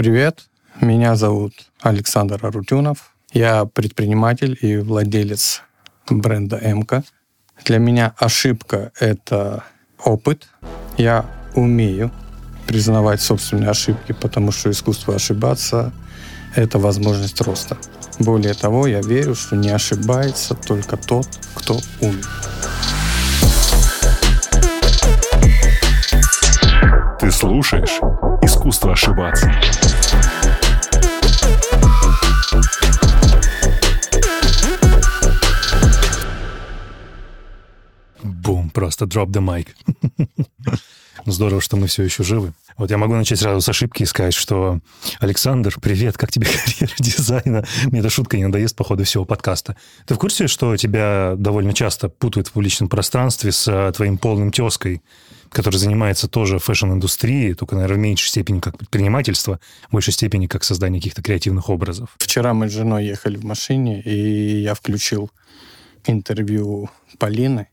Привет, меня зовут Александр Арутюнов. Я предприниматель и владелец бренда МК. Для меня ошибка — это опыт. Я умею признавать собственные ошибки, потому что искусство ошибаться — это возможность роста. Более того, я верю, что не ошибается только тот, кто умер. Ты слушаешь «Искусство ошибаться». Бум, просто drop the mic. Ну, здорово, что мы все еще живы. Вот я могу начать сразу с ошибки и сказать, что Александр, привет, как тебе карьера дизайна? Мне эта шутка не надоест по ходу всего подкаста. Ты в курсе, что тебя довольно часто путают в публичном пространстве с э, твоим полным тезкой, который занимается тоже фэшн-индустрией, только, наверное, в меньшей степени как предпринимательство, в большей степени как создание каких-то креативных образов? Вчера мы с женой ехали в машине, и я включил интервью Полины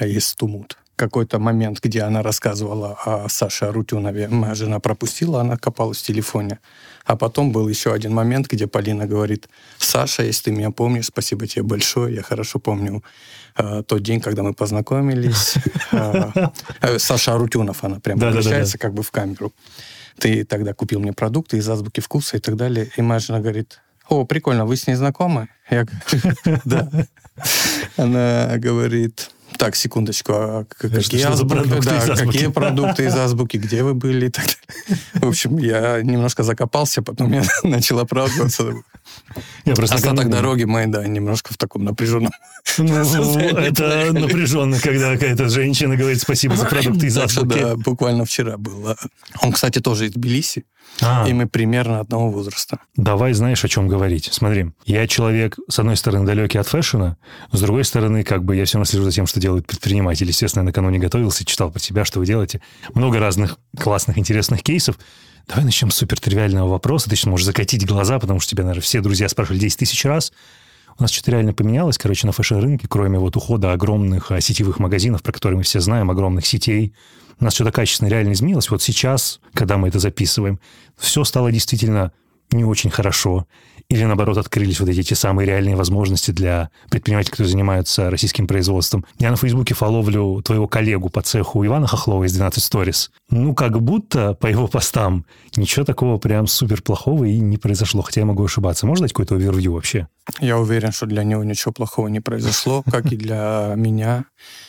из 2MOOD, какой-то момент, где она рассказывала о Саше Арутюнове, моя жена пропустила, она копалась в телефоне. А потом был еще один момент, где Полина говорит, Саша, если ты меня помнишь, спасибо тебе большое, я хорошо помню э, тот день, когда мы познакомились. Э, э, Саша Арутюнов, она прям обращается как бы в камеру. Ты тогда купил мне продукты из азбуки вкуса и так далее. И моя жена говорит, о, прикольно, вы с ней знакомы? Я говорю, да. Она говорит, так, секундочку, а какие, что, азбуки, продукты да, из азбуки? какие продукты из азбуки, где вы были и так далее. В общем, я немножко закопался, потом я начал оправдываться. Я просто Остаток дороги моей, да, немножко в таком напряженном ну, Это напряженно, когда какая-то женщина говорит спасибо за продукты из азбуки. Да, буквально вчера было. Он, кстати, тоже из Тбилиси. А. И мы примерно одного возраста. Давай знаешь, о чем говорить. Смотри, я человек, с одной стороны, далекий от фэшена, с другой стороны, как бы я все равно слежу за тем, что делают предприниматели. Естественно, я накануне готовился, читал про себя, что вы делаете. Много разных классных, интересных кейсов. Давай начнем с супер тривиального вопроса. Ты сейчас можешь закатить глаза, потому что тебя, наверное, все друзья спрашивали 10 тысяч раз. У нас что-то реально поменялось, короче, на фэшн-рынке, кроме вот ухода огромных а, сетевых магазинов, про которые мы все знаем, огромных сетей. У нас что-то качественно реально изменилось. Вот сейчас, когда мы это записываем, все стало действительно не очень хорошо или, наоборот, открылись вот эти те самые реальные возможности для предпринимателей, которые занимаются российским производством. Я на Фейсбуке фоловлю твоего коллегу по цеху Ивана Хохлова из 12 Stories. Ну, как будто по его постам ничего такого прям супер плохого и не произошло, хотя я могу ошибаться. Можно дать какой-то овервью вообще? Я уверен, что для него ничего плохого не произошло, как и для меня,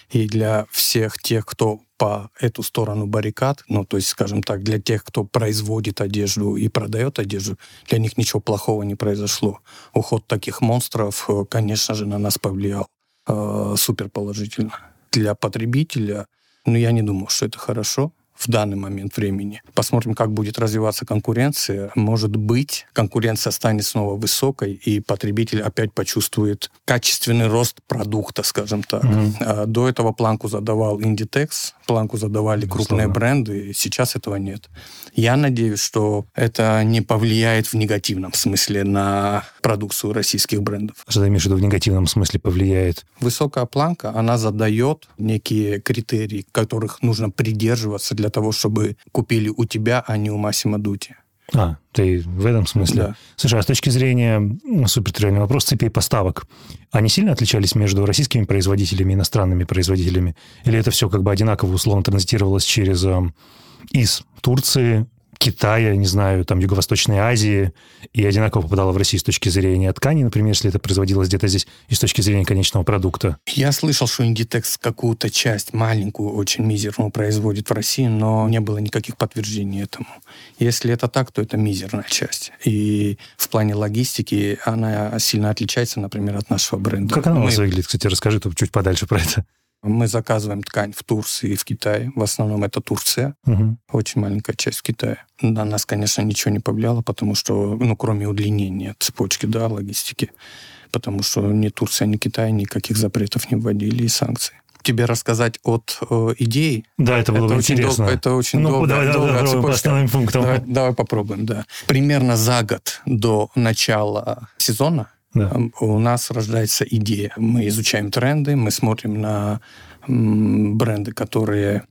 и для всех тех, кто по эту сторону баррикад, ну, то есть, скажем так, для тех, кто производит одежду и продает одежду, для них ничего плохого не произошло. Уход таких монстров, э, конечно же, на нас повлиял э, супер положительно. Для потребителя, ну, я не думаю, что это хорошо в данный момент времени. Посмотрим, как будет развиваться конкуренция. Может быть, конкуренция станет снова высокой, и потребитель опять почувствует качественный рост продукта, скажем так. Mm-hmm. До этого планку задавал Inditex, планку задавали крупные бренды, сейчас этого нет. Я надеюсь, что это не повлияет в негативном смысле на продукцию российских брендов. Что ты имеешь в виду в негативном смысле повлияет? Высокая планка, она задает некие критерии, которых нужно придерживаться для того, чтобы купили у тебя, а не у Массимо Дути. А, ты в этом смысле. Да. Слушай, а с точки зрения ну, супертривиальный вопрос цепей поставок, они сильно отличались между российскими производителями и иностранными производителями? Или это все как бы одинаково условно транзитировалось через э, из Турции Китая, не знаю, там, Юго-Восточной Азии, и одинаково попадала в Россию с точки зрения ткани, например, если это производилось где-то здесь, и с точки зрения конечного продукта? Я слышал, что Inditex какую-то часть, маленькую, очень мизерную, производит в России, но не было никаких подтверждений этому. Если это так, то это мизерная часть. И в плане логистики она сильно отличается, например, от нашего бренда. Как она Мы... у вас выглядит, кстати, расскажи чуть подальше про это. Мы заказываем ткань в Турции и в Китае. В основном это Турция. Угу. Очень маленькая часть в Китае. На нас, конечно, ничего не повлияло, потому что, ну, кроме удлинения цепочки, да, логистики. Потому что ни Турция, ни Китай никаких запретов не вводили и санкций тебе рассказать от э, идей. Да, это было это бы очень интересно. Дол- это очень ну, долго, давай, долгая давай, пунктом. Давай, давай попробуем, да. Примерно за год до начала сезона да. у нас рождается идея. Мы изучаем тренды, мы смотрим на бренды, которые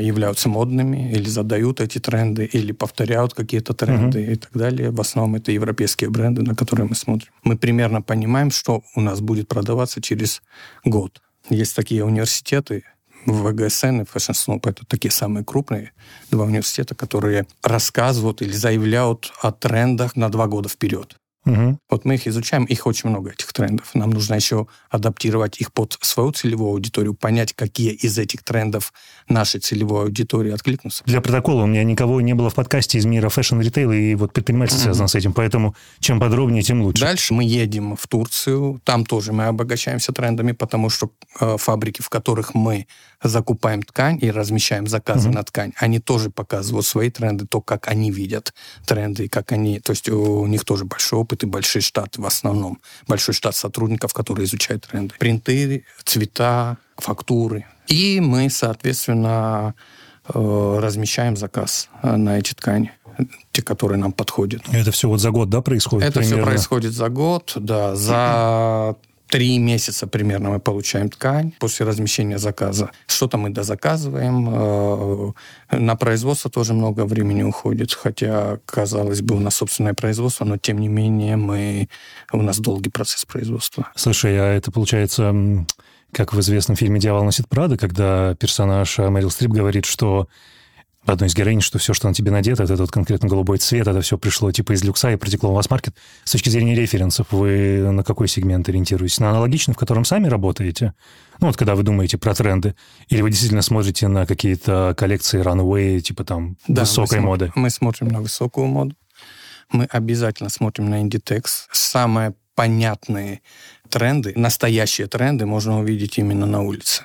являются модными или задают эти тренды, или повторяют какие-то тренды uh-huh. и так далее. В основном это европейские бренды, на которые мы смотрим. Мы примерно понимаем, что у нас будет продаваться через год. Есть такие университеты, WGSN и Fashion Snoops это такие самые крупные два университета, которые рассказывают или заявляют о трендах на два года вперед. Угу. Вот мы их изучаем, их очень много, этих трендов. Нам нужно еще адаптировать их под свою целевую аудиторию, понять, какие из этих трендов нашей целевой аудитории откликнутся. Для протокола у меня никого не было в подкасте из мира фэшн-ритейла, и вот предпринимательство угу. связано с этим, поэтому чем подробнее, тем лучше. Дальше мы едем в Турцию, там тоже мы обогащаемся трендами, потому что э, фабрики, в которых мы закупаем ткань и размещаем заказы угу. на ткань, они тоже показывают свои тренды, то, как они видят тренды, как они... То есть у них тоже большой опыт и большой штат в основном. Большой штат сотрудников, которые изучают тренды. Принты, цвета, фактуры. И мы, соответственно, э, размещаем заказ э, на эти ткани те, которые нам подходят. Это все вот за год, да, происходит? Это примерно? все происходит за год, да. За три месяца примерно мы получаем ткань после размещения заказа. Что-то мы дозаказываем. Э, на производство тоже много времени уходит, хотя, казалось бы, у нас собственное производство, но тем не менее мы, у нас долгий процесс производства. Слушай, а это получается как в известном фильме «Дьявол носит Прада», когда персонаж Мэрил Стрип говорит, что одной из героинь, что все, что на тебе надето, это вот конкретно голубой цвет, это все пришло типа из люкса и протекло в вас маркет. С точки зрения референсов, вы на какой сегмент ориентируетесь? На аналогичный, в котором сами работаете? Ну, вот когда вы думаете про тренды. Или вы действительно смотрите на какие-то коллекции runway, типа там да, высокой мы моды? См- мы смотрим на высокую моду. Мы обязательно смотрим на Inditex. Самые понятные тренды, настоящие тренды можно увидеть именно на улице.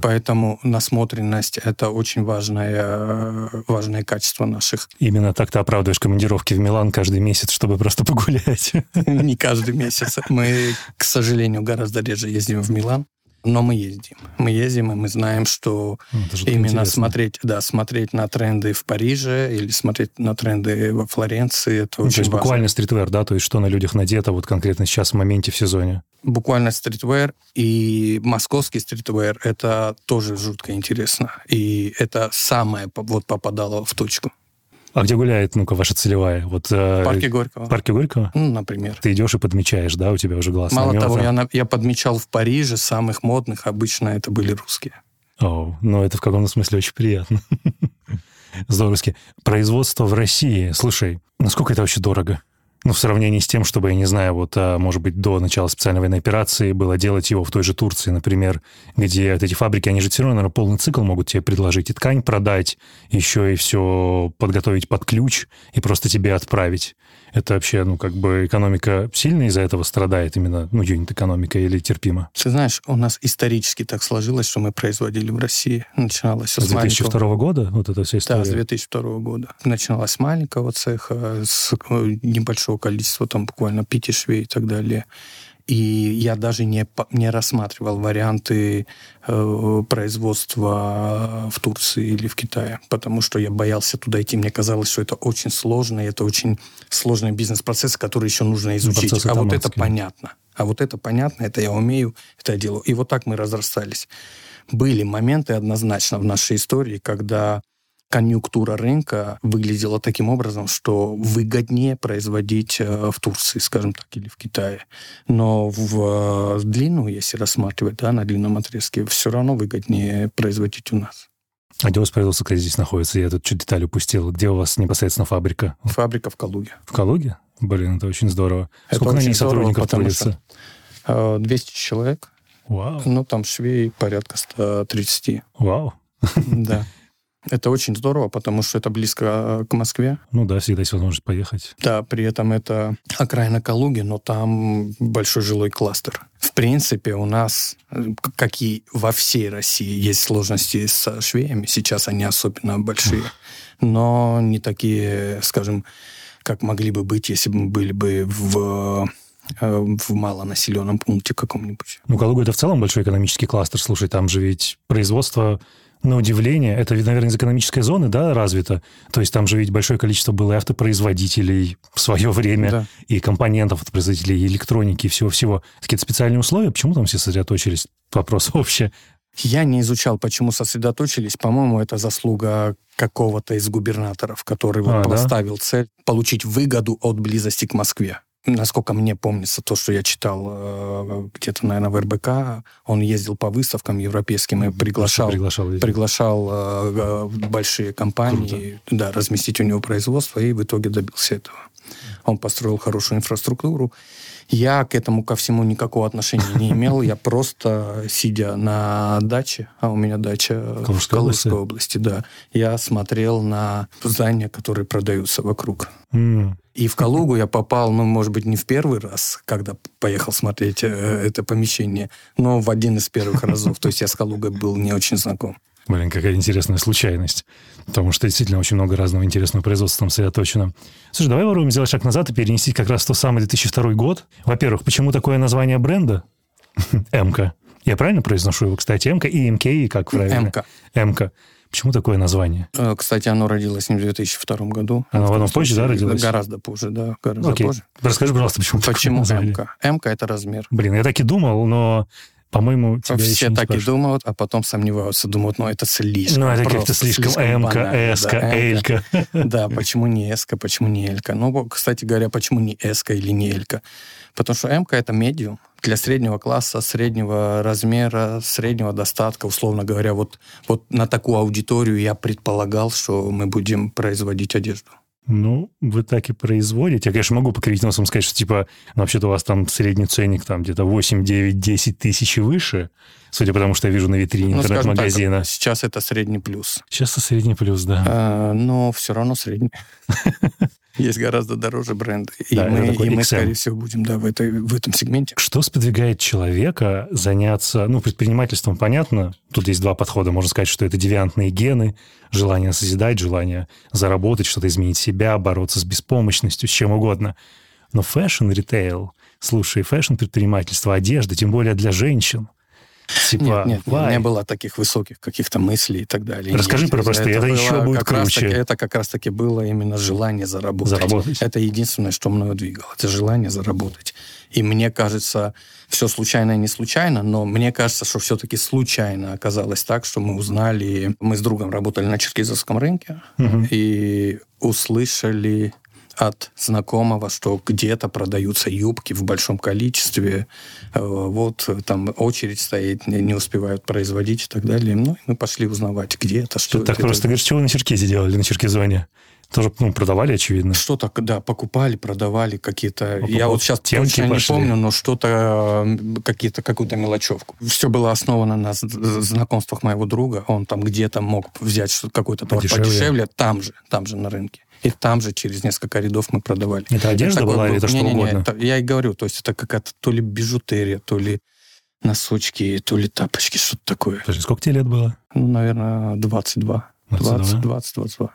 Поэтому насмотренность — это очень важное, важное качество наших. Именно так ты оправдываешь командировки в Милан каждый месяц, чтобы просто погулять. Не каждый месяц. Мы, к сожалению, гораздо реже ездим в Милан. Но мы ездим. Мы ездим, и мы знаем, что ну, именно интересно. смотреть, да, смотреть на тренды в Париже или смотреть на тренды во Флоренции, это ну, очень То есть важно. буквально стритвер, да? То есть что на людях надето вот конкретно сейчас в моменте в сезоне? Буквально streetwear и московский streetwear, это тоже жутко интересно. И это самое вот попадало в точку. А где гуляет, ну-ка, ваша целевая? Вот, э, в парке Горького. В парке Горького? Ну, например. Ты идешь и подмечаешь, да? У тебя уже глаз Мало того, я, я подмечал в Париже самых модных, обычно это были русские. О, ну это в каком-то смысле очень приятно. Здоровски. Производство в России. Слушай, насколько это вообще дорого? Ну, в сравнении с тем, чтобы, я не знаю, вот, а, может быть, до начала специальной военной операции было делать его в той же Турции, например, где вот эти фабрики, они же все равно, наверное, полный цикл могут тебе предложить и ткань продать, еще и все подготовить под ключ и просто тебе отправить. Это вообще, ну, как бы экономика сильно из-за этого страдает именно, ну, юнит-экономика или терпимо? Ты знаешь, у нас исторически так сложилось, что мы производили в России. Начиналось с, с 2002 маленького... года? Вот эта вся история? Да, с 2002 года. Начиналось с маленького цеха, с э, небольшого количества, там, буквально пяти швей и так далее. И я даже не, не рассматривал варианты э, производства в Турции или в Китае, потому что я боялся туда идти. Мне казалось, что это очень сложно, и это очень сложный бизнес-процесс, который еще нужно ну, изучить. Процесс а вот это понятно. А вот это понятно, это я умею, это я делаю. И вот так мы разрастались. Были моменты однозначно в нашей истории, когда конъюнктура рынка выглядела таким образом, что выгоднее производить э, в Турции, скажем так, или в Китае. Но в э, длину, если рассматривать, да, на длинном отрезке, все равно выгоднее производить у нас. А где у вас производство здесь находится? Я тут чуть деталь упустил. Где у вас непосредственно фабрика? Фабрика в Калуге. В Калуге? Блин, это очень здорово. Это Сколько на ней сотрудников трудится? 200 э, человек. Вау. Ну, там швей порядка 130. Вау. Да. Это очень здорово, потому что это близко э, к Москве. Ну да, всегда есть возможность поехать. Да, при этом это окраина Калуги, но там большой жилой кластер. В принципе, у нас, э, как и во всей России, есть сложности с швеями. Сейчас они особенно большие, но не такие, скажем, как могли бы быть, если бы мы были бы в э, в малонаселенном пункте каком-нибудь. Ну, Калуга — это в целом большой экономический кластер. Слушай, там же ведь производство на удивление, это, наверное, из экономической зоны, да, развито. То есть там же ведь большое количество было и автопроизводителей в свое время, да. и компонентов от производителей, и электроники, и всего-всего. Какие-то специальные условия, почему там все сосредоточились? Вопрос вообще. Я не изучал, почему сосредоточились. По-моему, это заслуга какого-то из губернаторов, который вот А, да? поставил цель получить выгоду от близости к Москве. Насколько мне помнится, то, что я читал э, где-то, наверное, в РБК, он ездил по выставкам европейским и приглашал, Приглашал. приглашал э, э, большие компании да, разместить у него производство, и в итоге добился этого. Он построил хорошую инфраструктуру. Я к этому ко всему никакого отношения не имел. Я просто, сидя на даче, а у меня дача в Калужской области, да, я смотрел на здания, которые продаются вокруг. И в Калугу я попал, ну, может быть, не в первый раз, когда поехал смотреть э, это помещение, но в один из первых разов. То есть я с Калугой был не очень знаком. Блин, какая интересная случайность. Потому что действительно очень много разного интересного производства там сосредоточено. Слушай, давай попробуем сделать шаг назад и перенести как раз тот самый 2002 год. Во-первых, почему такое название бренда? МК. Я правильно произношу его, кстати? МК и МК, как правильно? МК. МК. Почему такое название? Э, Кстати, оно родилось не в 2002 году. Оно в одном позже, да, родилось? Гораздо позже, да, гораздо Окей. позже. Расскажи, пожалуйста, почему Почему? МК? МК — это размер. Блин, я так и думал, но, по-моему, тебя еще Все не так и спрашивали. думают, а потом сомневаются, думают, ну это слишком. Ну, это как-то слишком МК, банально, СК, да, МК. Элька. Да, почему не Эска, почему не Элька? Ну, кстати говоря, почему не Эска или не Элька? Потому что МК — это медиум для среднего класса, среднего размера, среднего достатка, условно говоря. Вот, вот на такую аудиторию я предполагал, что мы будем производить одежду. Ну, вы так и производите. Я, конечно, могу покривить носом сказать, что, типа, ну, вообще-то у вас там средний ценник там где-то 8, 9, 10 тысяч и выше, судя по тому, что я вижу на витрине Ну, скажем так, интернет-магазина. сейчас это средний плюс. Сейчас это средний плюс, да. А, но все равно средний. Есть гораздо дороже бренды. И Да, мы, и мы, скорее всего, будем да, в, этой, в этом сегменте. Что сподвигает человека заняться, ну, предпринимательством, понятно, тут есть два подхода. Можно сказать, что это девиантные гены, желание созидать, желание заработать, что-то изменить себя, бороться с беспомощностью, с чем угодно. Но fashion, ритейл, слушай, fashion, предпринимательство, одежда, тем более для женщин. Типа, Нет, нет, why? не было таких высоких каких-то мыслей и так далее. Расскажи Нет, про простые, это было еще будет как раз круче. таки- это как раз-таки было именно желание заработать. Заработать. Это единственное, что мною двигало. Это желание заработать. И мне кажется, все случайно и не случайно, но мне кажется, что все-таки случайно оказалось так, что мы узнали, мы с другом работали на черкизовском рынке Мгм. и услышали от знакомого, что где-то продаются юбки в большом количестве, э, вот э, там очередь стоит, не, успевают производить и так далее. Ну, и мы пошли узнавать, где это, что так это. просто говоришь, чего вы на Черкезе делали, на Черкизоне? Тоже ну, продавали, очевидно. Что-то, да, покупали, продавали какие-то... Ну, я вот сейчас точно пошли. не помню, но что-то, какие-то, какую-то мелочевку. Все было основано на знакомствах моего друга. Он там где-то мог взять какой-то товар Подешевле. подешевле, там же, там же на рынке. И там же через несколько рядов мы продавали. Это одежда такой была или это что не-не-не, угодно? это- я и говорю, то есть это какая-то то ли бижутерия, то ли носочки, то ли тапочки, что-то такое. Подожди, сколько тебе лет было? Ну, наверное, 22. 22? 20, 20, 22.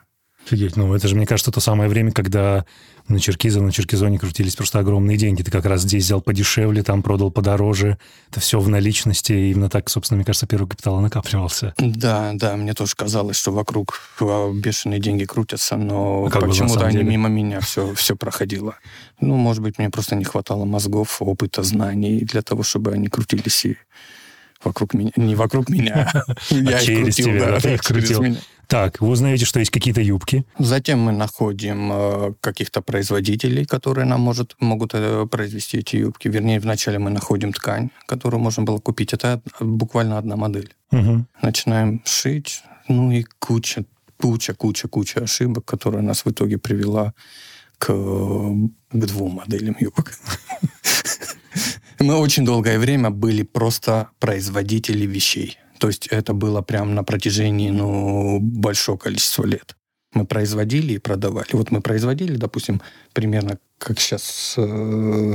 Офигеть, ну это же, мне кажется, то самое время, когда на Черкиза, на Черкизоне крутились просто огромные деньги. Ты как раз здесь взял подешевле, там продал подороже. Это все в наличности. И именно так, собственно, мне кажется, первый капитал накапливался. Да, да, мне тоже казалось, что вокруг а, бешеные деньги крутятся, но А почему-то они деле? мимо меня все, все проходило. Ну, может быть, мне просто не хватало мозгов, опыта, знаний для того, чтобы они крутились и вокруг меня. Не вокруг меня. Я их через крутил, да, их крутил. Так, вы узнаете, что есть какие-то юбки. Затем мы находим э, каких-то производителей, которые нам может, могут э, произвести эти юбки. Вернее, вначале мы находим ткань, которую можно было купить. Это буквально одна модель. Мгм. Начинаем шить, ну и куча, куча, куча, куча ошибок, которая нас в итоге привела к, к двум моделям юбок. Мы очень долгое время были просто производители вещей. То есть это было прям на протяжении ну, большого количества лет. Мы производили и продавали. Вот мы производили, допустим, примерно как сейчас, э,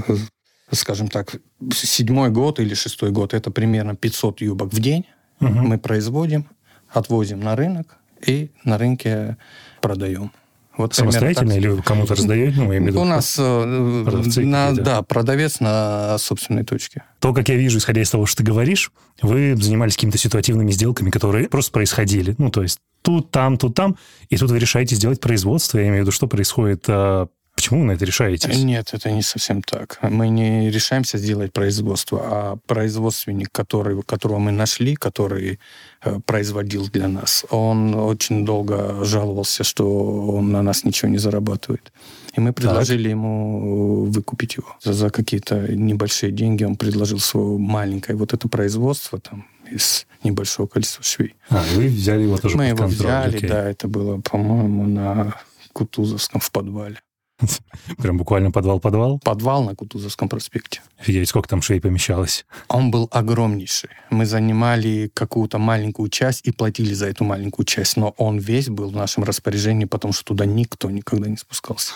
скажем так, седьмой год или шестой год, это примерно 500 юбок в день Мгм. мы производим, отвозим на рынок и на рынке продаем. Вот Самостоятельно так. или кому-то раздаете? Ну, я имею У нас э, продавцы на- да, продавец на собственной точке. То, как я вижу, исходя из того, что ты говоришь, вы занимались какими-то ситуативными сделками, которые просто происходили. Ну, то есть тут, там, тут, там, и тут вы решаете сделать производство. Я имею в виду, что происходит, а, почему вы на это решаетесь? Нет, это не совсем так. Мы не решаемся сделать производство, а производственник, который, которого мы нашли, который э, производил для нас, он очень долго жаловался, что он на нас ничего не зарабатывает. И мы предложили так. ему выкупить его за, за какие-то небольшие деньги. Он предложил свое маленькое вот это производство там из небольшого количества швей. А, вы взяли его тоже Мы под его контроль, взяли, окей. да, это было, по-моему, на Кутузовском в подвале. Прям буквально подвал-подвал? Подвал на Кутузовском проспекте. Офигеть, сколько там швей помещалось? Он был огромнейший. Мы занимали какую-то маленькую часть и платили за эту маленькую часть, но он весь был в нашем распоряжении, потому что туда никто никогда не спускался.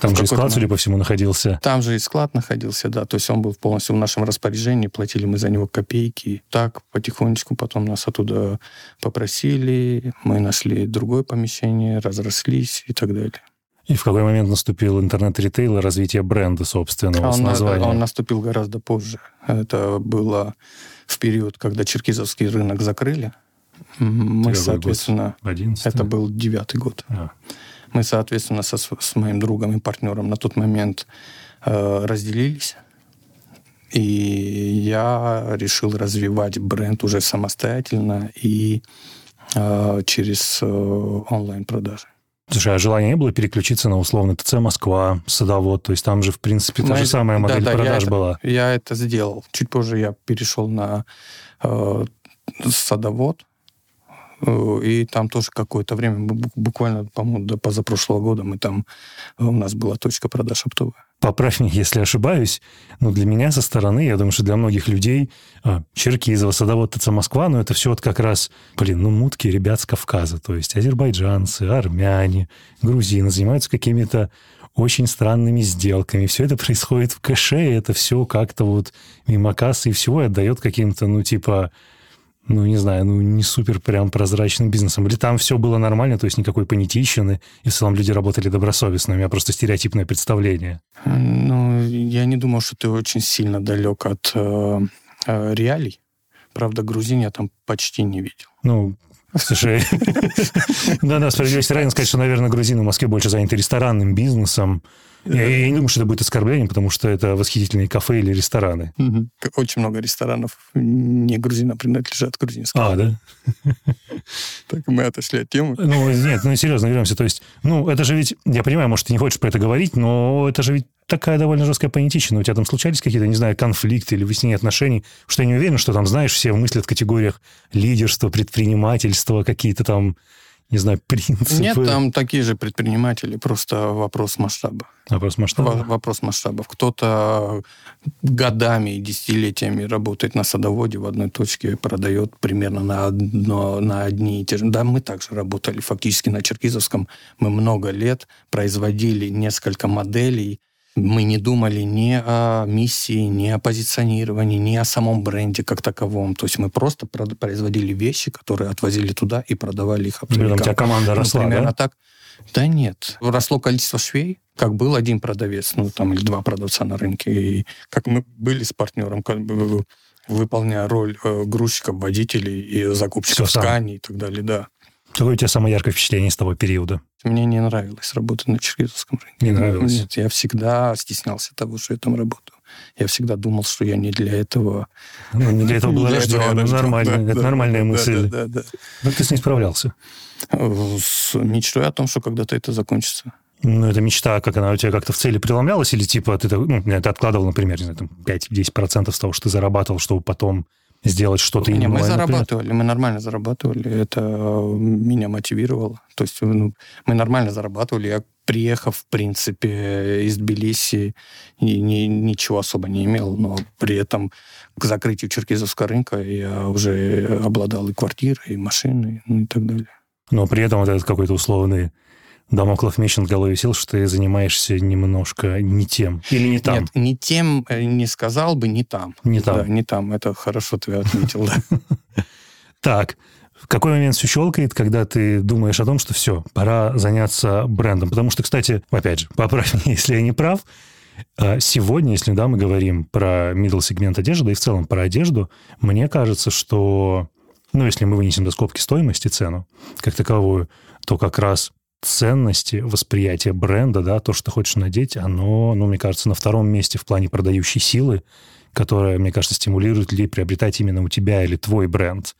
Там В же и склад, судя момент. по всему, находился. Там же и склад находился, да, то есть он был полностью в нашем распоряжении, платили мы за него копейки. Так, потихонечку потом нас оттуда попросили, мы нашли другое помещение, разрослись и так далее. И в какой момент наступил интернет-ритейл и развитие бренда собственного А с он, названием? он наступил гораздо позже. Это было в период, когда Черкизовский рынок закрыли. Мы, Какой год? соответственно, 11 это был девятый год. А, Мы, соответственно, со, с моим другом и партнером на тот момент э, разделились. И я решил развивать бренд уже самостоятельно и э, через э, онлайн-продажи. Слушай, а желания не было переключиться на условно ТЦ Москва, Садовод? То есть там же, в принципе, та Мы- же самая да, модель да, я продаж это- была. Я это сделал. Чуть позже я перешел на э, садовод. Э, И там тоже какое-то время, бу- буквально, по-моему, до позапрошлого года мы там, э, у нас была точка продаж оптовая. Поправь меня, если ошибаюсь, но для меня со стороны, я думаю, что для многих людей а, Черкизово, Садовод, ТЦ Москва, ну это все вот как раз, блин, ну мутки ребят с Кавказа, то есть азербайджанцы, армяне, грузины занимаются какими-то очень странными сделками. Все это происходит в кэше, и это все как-то вот мимо кассы и всего и отдает каким-то, ну типа, ну, не знаю, ну, не супер прям прозрачным бизнесом. Или там все было нормально, то есть никакой понятийщины, и в целом люди работали добросовестно. У меня просто стереотипное представление. Ну, я не думал, что ты очень сильно далек от э, э, реалий. Правда, грузин я там почти не видел. Ну, слушай, да-да, справедливости ради сказать, что, наверное, грузины в Москве больше заняты ресторанным бизнесом. Я, я не думаю, что это будет оскорблением, потому что это восхитительные кафе или рестораны. Очень много ресторанов не грузинам принадлежат грузинским. А, да? Так мы отошли от темы. Ну, нет, ну, серьезно, вернемся. То есть, ну, это же ведь, я понимаю, может, ты не хочешь про это говорить, но это же ведь такая довольно жесткая понятичина. У тебя там случались какие-то, не знаю, конфликты или выяснение отношений, что я не уверен, что там, знаешь, все мыслят в категориях лидерства, предпринимательства, какие-то там, не знаю, принципы. Нет, там такие же предприниматели, просто вопрос масштаба. Вопрос масштаба. Во- Вопрос масштабов. Кто-то годами и десятилетиями работает на садоводе в одной точке, продает примерно на, одно, на одни и те же. Да, мы также работали фактически на Черкизовском. Мы много лет производили несколько моделей. Мы не думали ни о миссии, ни о позиционировании, ни о самом бренде как таковом. То есть мы просто производили вещи, которые отвозили туда и продавали их этом у тебя команда Ну, росла, примерно да? так. Да нет. Росло количество швей, как был один продавец, ну, там, или два продавца на рынке. И как мы были с партнером, как бы, выполняя роль э, грузчиков, водителей и закупщиков тканей и так далее, да. Какое у тебя самое яркое впечатление с того периода? Мне не нравилось работать на черкизовском рынке. Не нравилось? Нет, я всегда стеснялся того, что я там работаю. Я всегда думал, что я не для этого... Ну, не для этого был рожден. Ну, нормально. Да, это да, нормальная да, мысль. Да, да, да. Как ты с ней справлялся? С мечтой о том, что когда-то это закончится. Ну, эта мечта, как она у тебя как-то в цели преломлялась? Или типа ты, ну, ты откладывал, например, не знаю, там 5-10% с того, что ты зарабатывал, чтобы потом сделать что-то Не, мы иное, например? зарабатывали, мы нормально зарабатывали, это э, меня мотивировало. То есть ну, мы нормально зарабатывали. Я, приехав, в принципе, из Тбилиси, и ни- ничего особо не имел, но при этом к закрытию Черкизовского рынка я уже обладал и квартирой, и машиной, ну и так далее. Но при этом вот этот какой-то условный Дамоклов меч над головой висел, что ты занимаешься немножко не тем. Или не там. Нет, не тем, э, не сказал бы, не там. Не там. Да, не там, это хорошо ты отметил, да. Так, в какой момент все щелкает, когда ты думаешь о том, что все, пора заняться брендом? Потому что, кстати, опять же, поправь меня, если я не прав, а, сегодня, если да, мы говорим про middle сегмент одежды и в целом про одежду, мне кажется, что, ну, если мы вынесем до скобки стоимость и цену как таковую, то как раз ценности, восприятие бренда, да, то, что ты хочешь надеть, оно, ну, мне кажется, на втором месте в плане продающей силы, которая, мне кажется, стимулирует ли приобретать именно у тебя или твой бренд.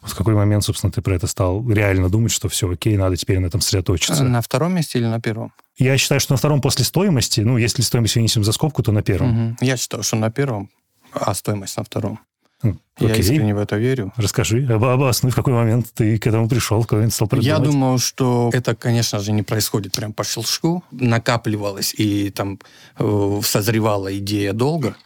Вот в какой момент, собственно, ты про это стал реально думать, что все окей, надо теперь на этом сосредоточиться? На втором месте или на первом? Я считаю, что на втором после стоимости, ну, если стоимость вынесем за скобку, то на первом. Угу. Я считаю, что на первом, а стоимость на втором. Ну, Я окей. искренне в это верю. Расскажи, об- обоснуй, в какой момент ты к этому пришел, какой момент стал Я продумать. думаю, что это, конечно же, не происходит прям по щелчку. Накапливалась и там э, созревала идея долго.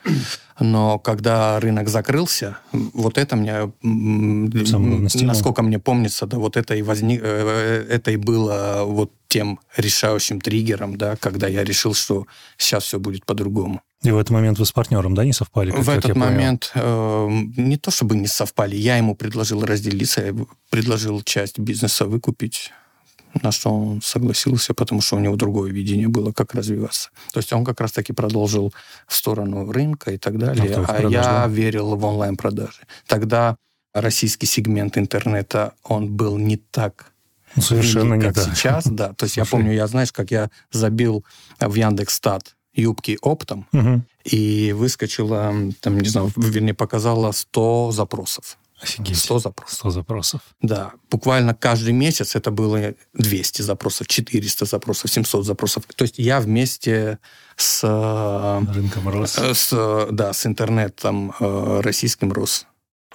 Но когда рынок закрылся, вот это мне, насколько мне помнится, да, вот это и возник, э, это и было вот тем решающим триггером, да, когда я решил, что сейчас все будет по-другому. И в этот момент вы с партнером, да, не совпали? как- В как этот момент э, не то чтобы не совпали, я ему предложил разделиться, я предложил часть бизнеса выкупить, на что он согласился, потому что у него другое видение было, как развиваться. То есть он как раз-таки продолжил в сторону рынка и так далее, а продаж, я да. верил в онлайн-продажи. Тогда российский сегмент интернета, он был не так совершенно велик, не как так. сейчас, да. То есть я помню, я, знаешь, как я забил в Яндекс.Стат юбки оптом, и выскочила, там, не знаю, вернее, показала 100 запросов. Офигеть. 100 запросов. 100 запросов. Да, буквально каждый месяц это было 200 запросов, 400 запросов, 700 запросов. То есть я вместе с, э, Рынком рос. с, да, с интернетом э, российским рос.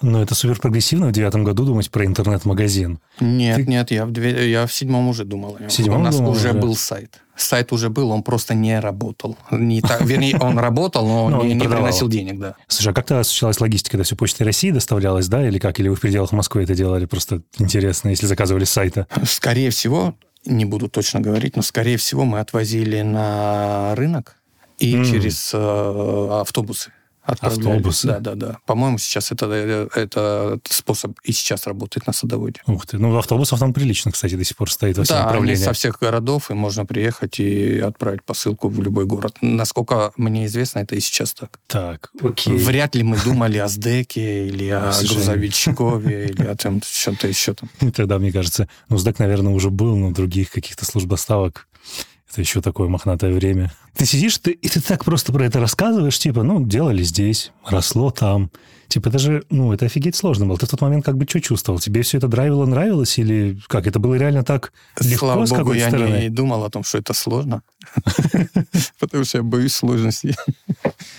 Но это супер прогрессивно в девятом году думать про интернет-магазин. Нет, Ты- нет, я в, две- я в седьмом уже думал. В седьмом У нас думал уже был сайт. Сайт уже был, он просто не работал. Не так, вернее, он работал, но, Но он не, не приносил денег, да. Слушай, а как тогда осуществлялась логистика? Это все почтой России доставлялось, да, или как? Или вы в пределах Москвы это делали? Просто интересно, если заказывали с сайта. Скорее всего, не буду точно говорить, но скорее всего мы отвозили на рынок и М. через э, автобусы. Отправляли. Автобусы? Да, да, да. По-моему, сейчас это, э, это способ и сейчас работает на садоводе. Ух ты. Ну, автобусов там прилично, кстати, до сих пор стоит во всем Да, направлении. со всех городов, и можно приехать и отправить посылку в любой город. Насколько мне известно, это и сейчас так. Так, окей. Вряд ли мы думали о СДЭКе или о грузовичкове или о чем- чем-то еще там. Тогда, мне кажется, ну, СДЭК, наверное, уже был, но других каких-то служб доставок это еще такое мохнатое время. Ты сидишь, ты, и ты так просто про это рассказываешь, типа, ну, делали здесь, росло там. Типа, это же, ну, это офигеть сложно было. Ты в тот момент как бы что чувствовал? Тебе все это драйвило, нравилось? Или как? Это было реально так легко Слава с богу, я стороны? не думал о том, что это сложно. Потому что я боюсь сложностей.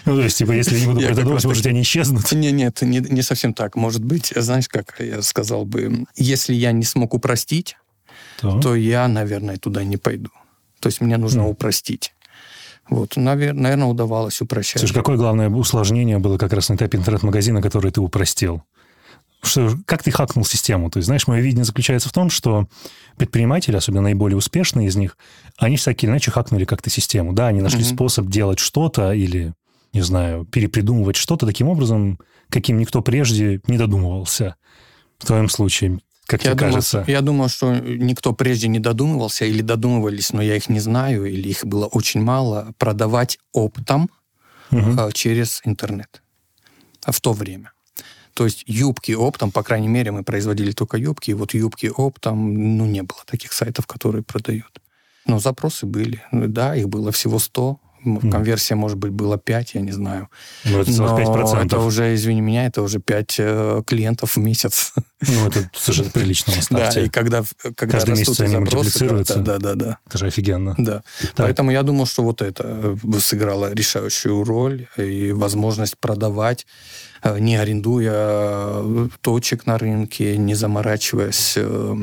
Ну, то есть, типа, если я не буду Я про это думать, может, таки- они исчезнут. Не, нет, не, не совсем так. Может быть, знаешь, как я сказал бы, если я не смог упростить, то я, наверное, туда не пойду. То есть мне нужно Мгм. упростить. Вот, наверное, удавалось упрощать. Слушай, какое главное усложнение было как раз на этапе интернет-магазина, который ты упростил? Что, как ты хакнул систему? То есть, знаешь, мое видение заключается в том, что предприниматели, особенно наиболее успешные из них, они всякие или иначе хакнули как-то систему. Да, они нашли Мгм. способ делать что-то или, не знаю, перепридумывать что-то таким образом, каким никто прежде не додумывался. В твоем случае, как я, тебе думаю, кажется? я думаю, что никто прежде не додумывался или додумывались, но я их не знаю, или их было очень мало, продавать оптом а, через интернет а, в то время. То есть юбки оптом, по крайней мере, мы производили только юбки, и вот юбки оптом, ну, не было таких сайтов, которые продают. Но запросы были. Ну, Да, их было всего 100. Конверсия, может быть, была 5, я не знаю. Ну, это 45%. это уже, извини меня, это уже 5 клиентов в месяц. Ну, это совершенно прилично Да, и когда, когда Каждый растут месяц они мультиплицируются. Да, да, да. Это же офигенно. да. Так. Поэтому я думал, что вот это э, сыграло решающую роль и возможность продавать, э, не арендуя э, точек на рынке, не заморачиваясь э,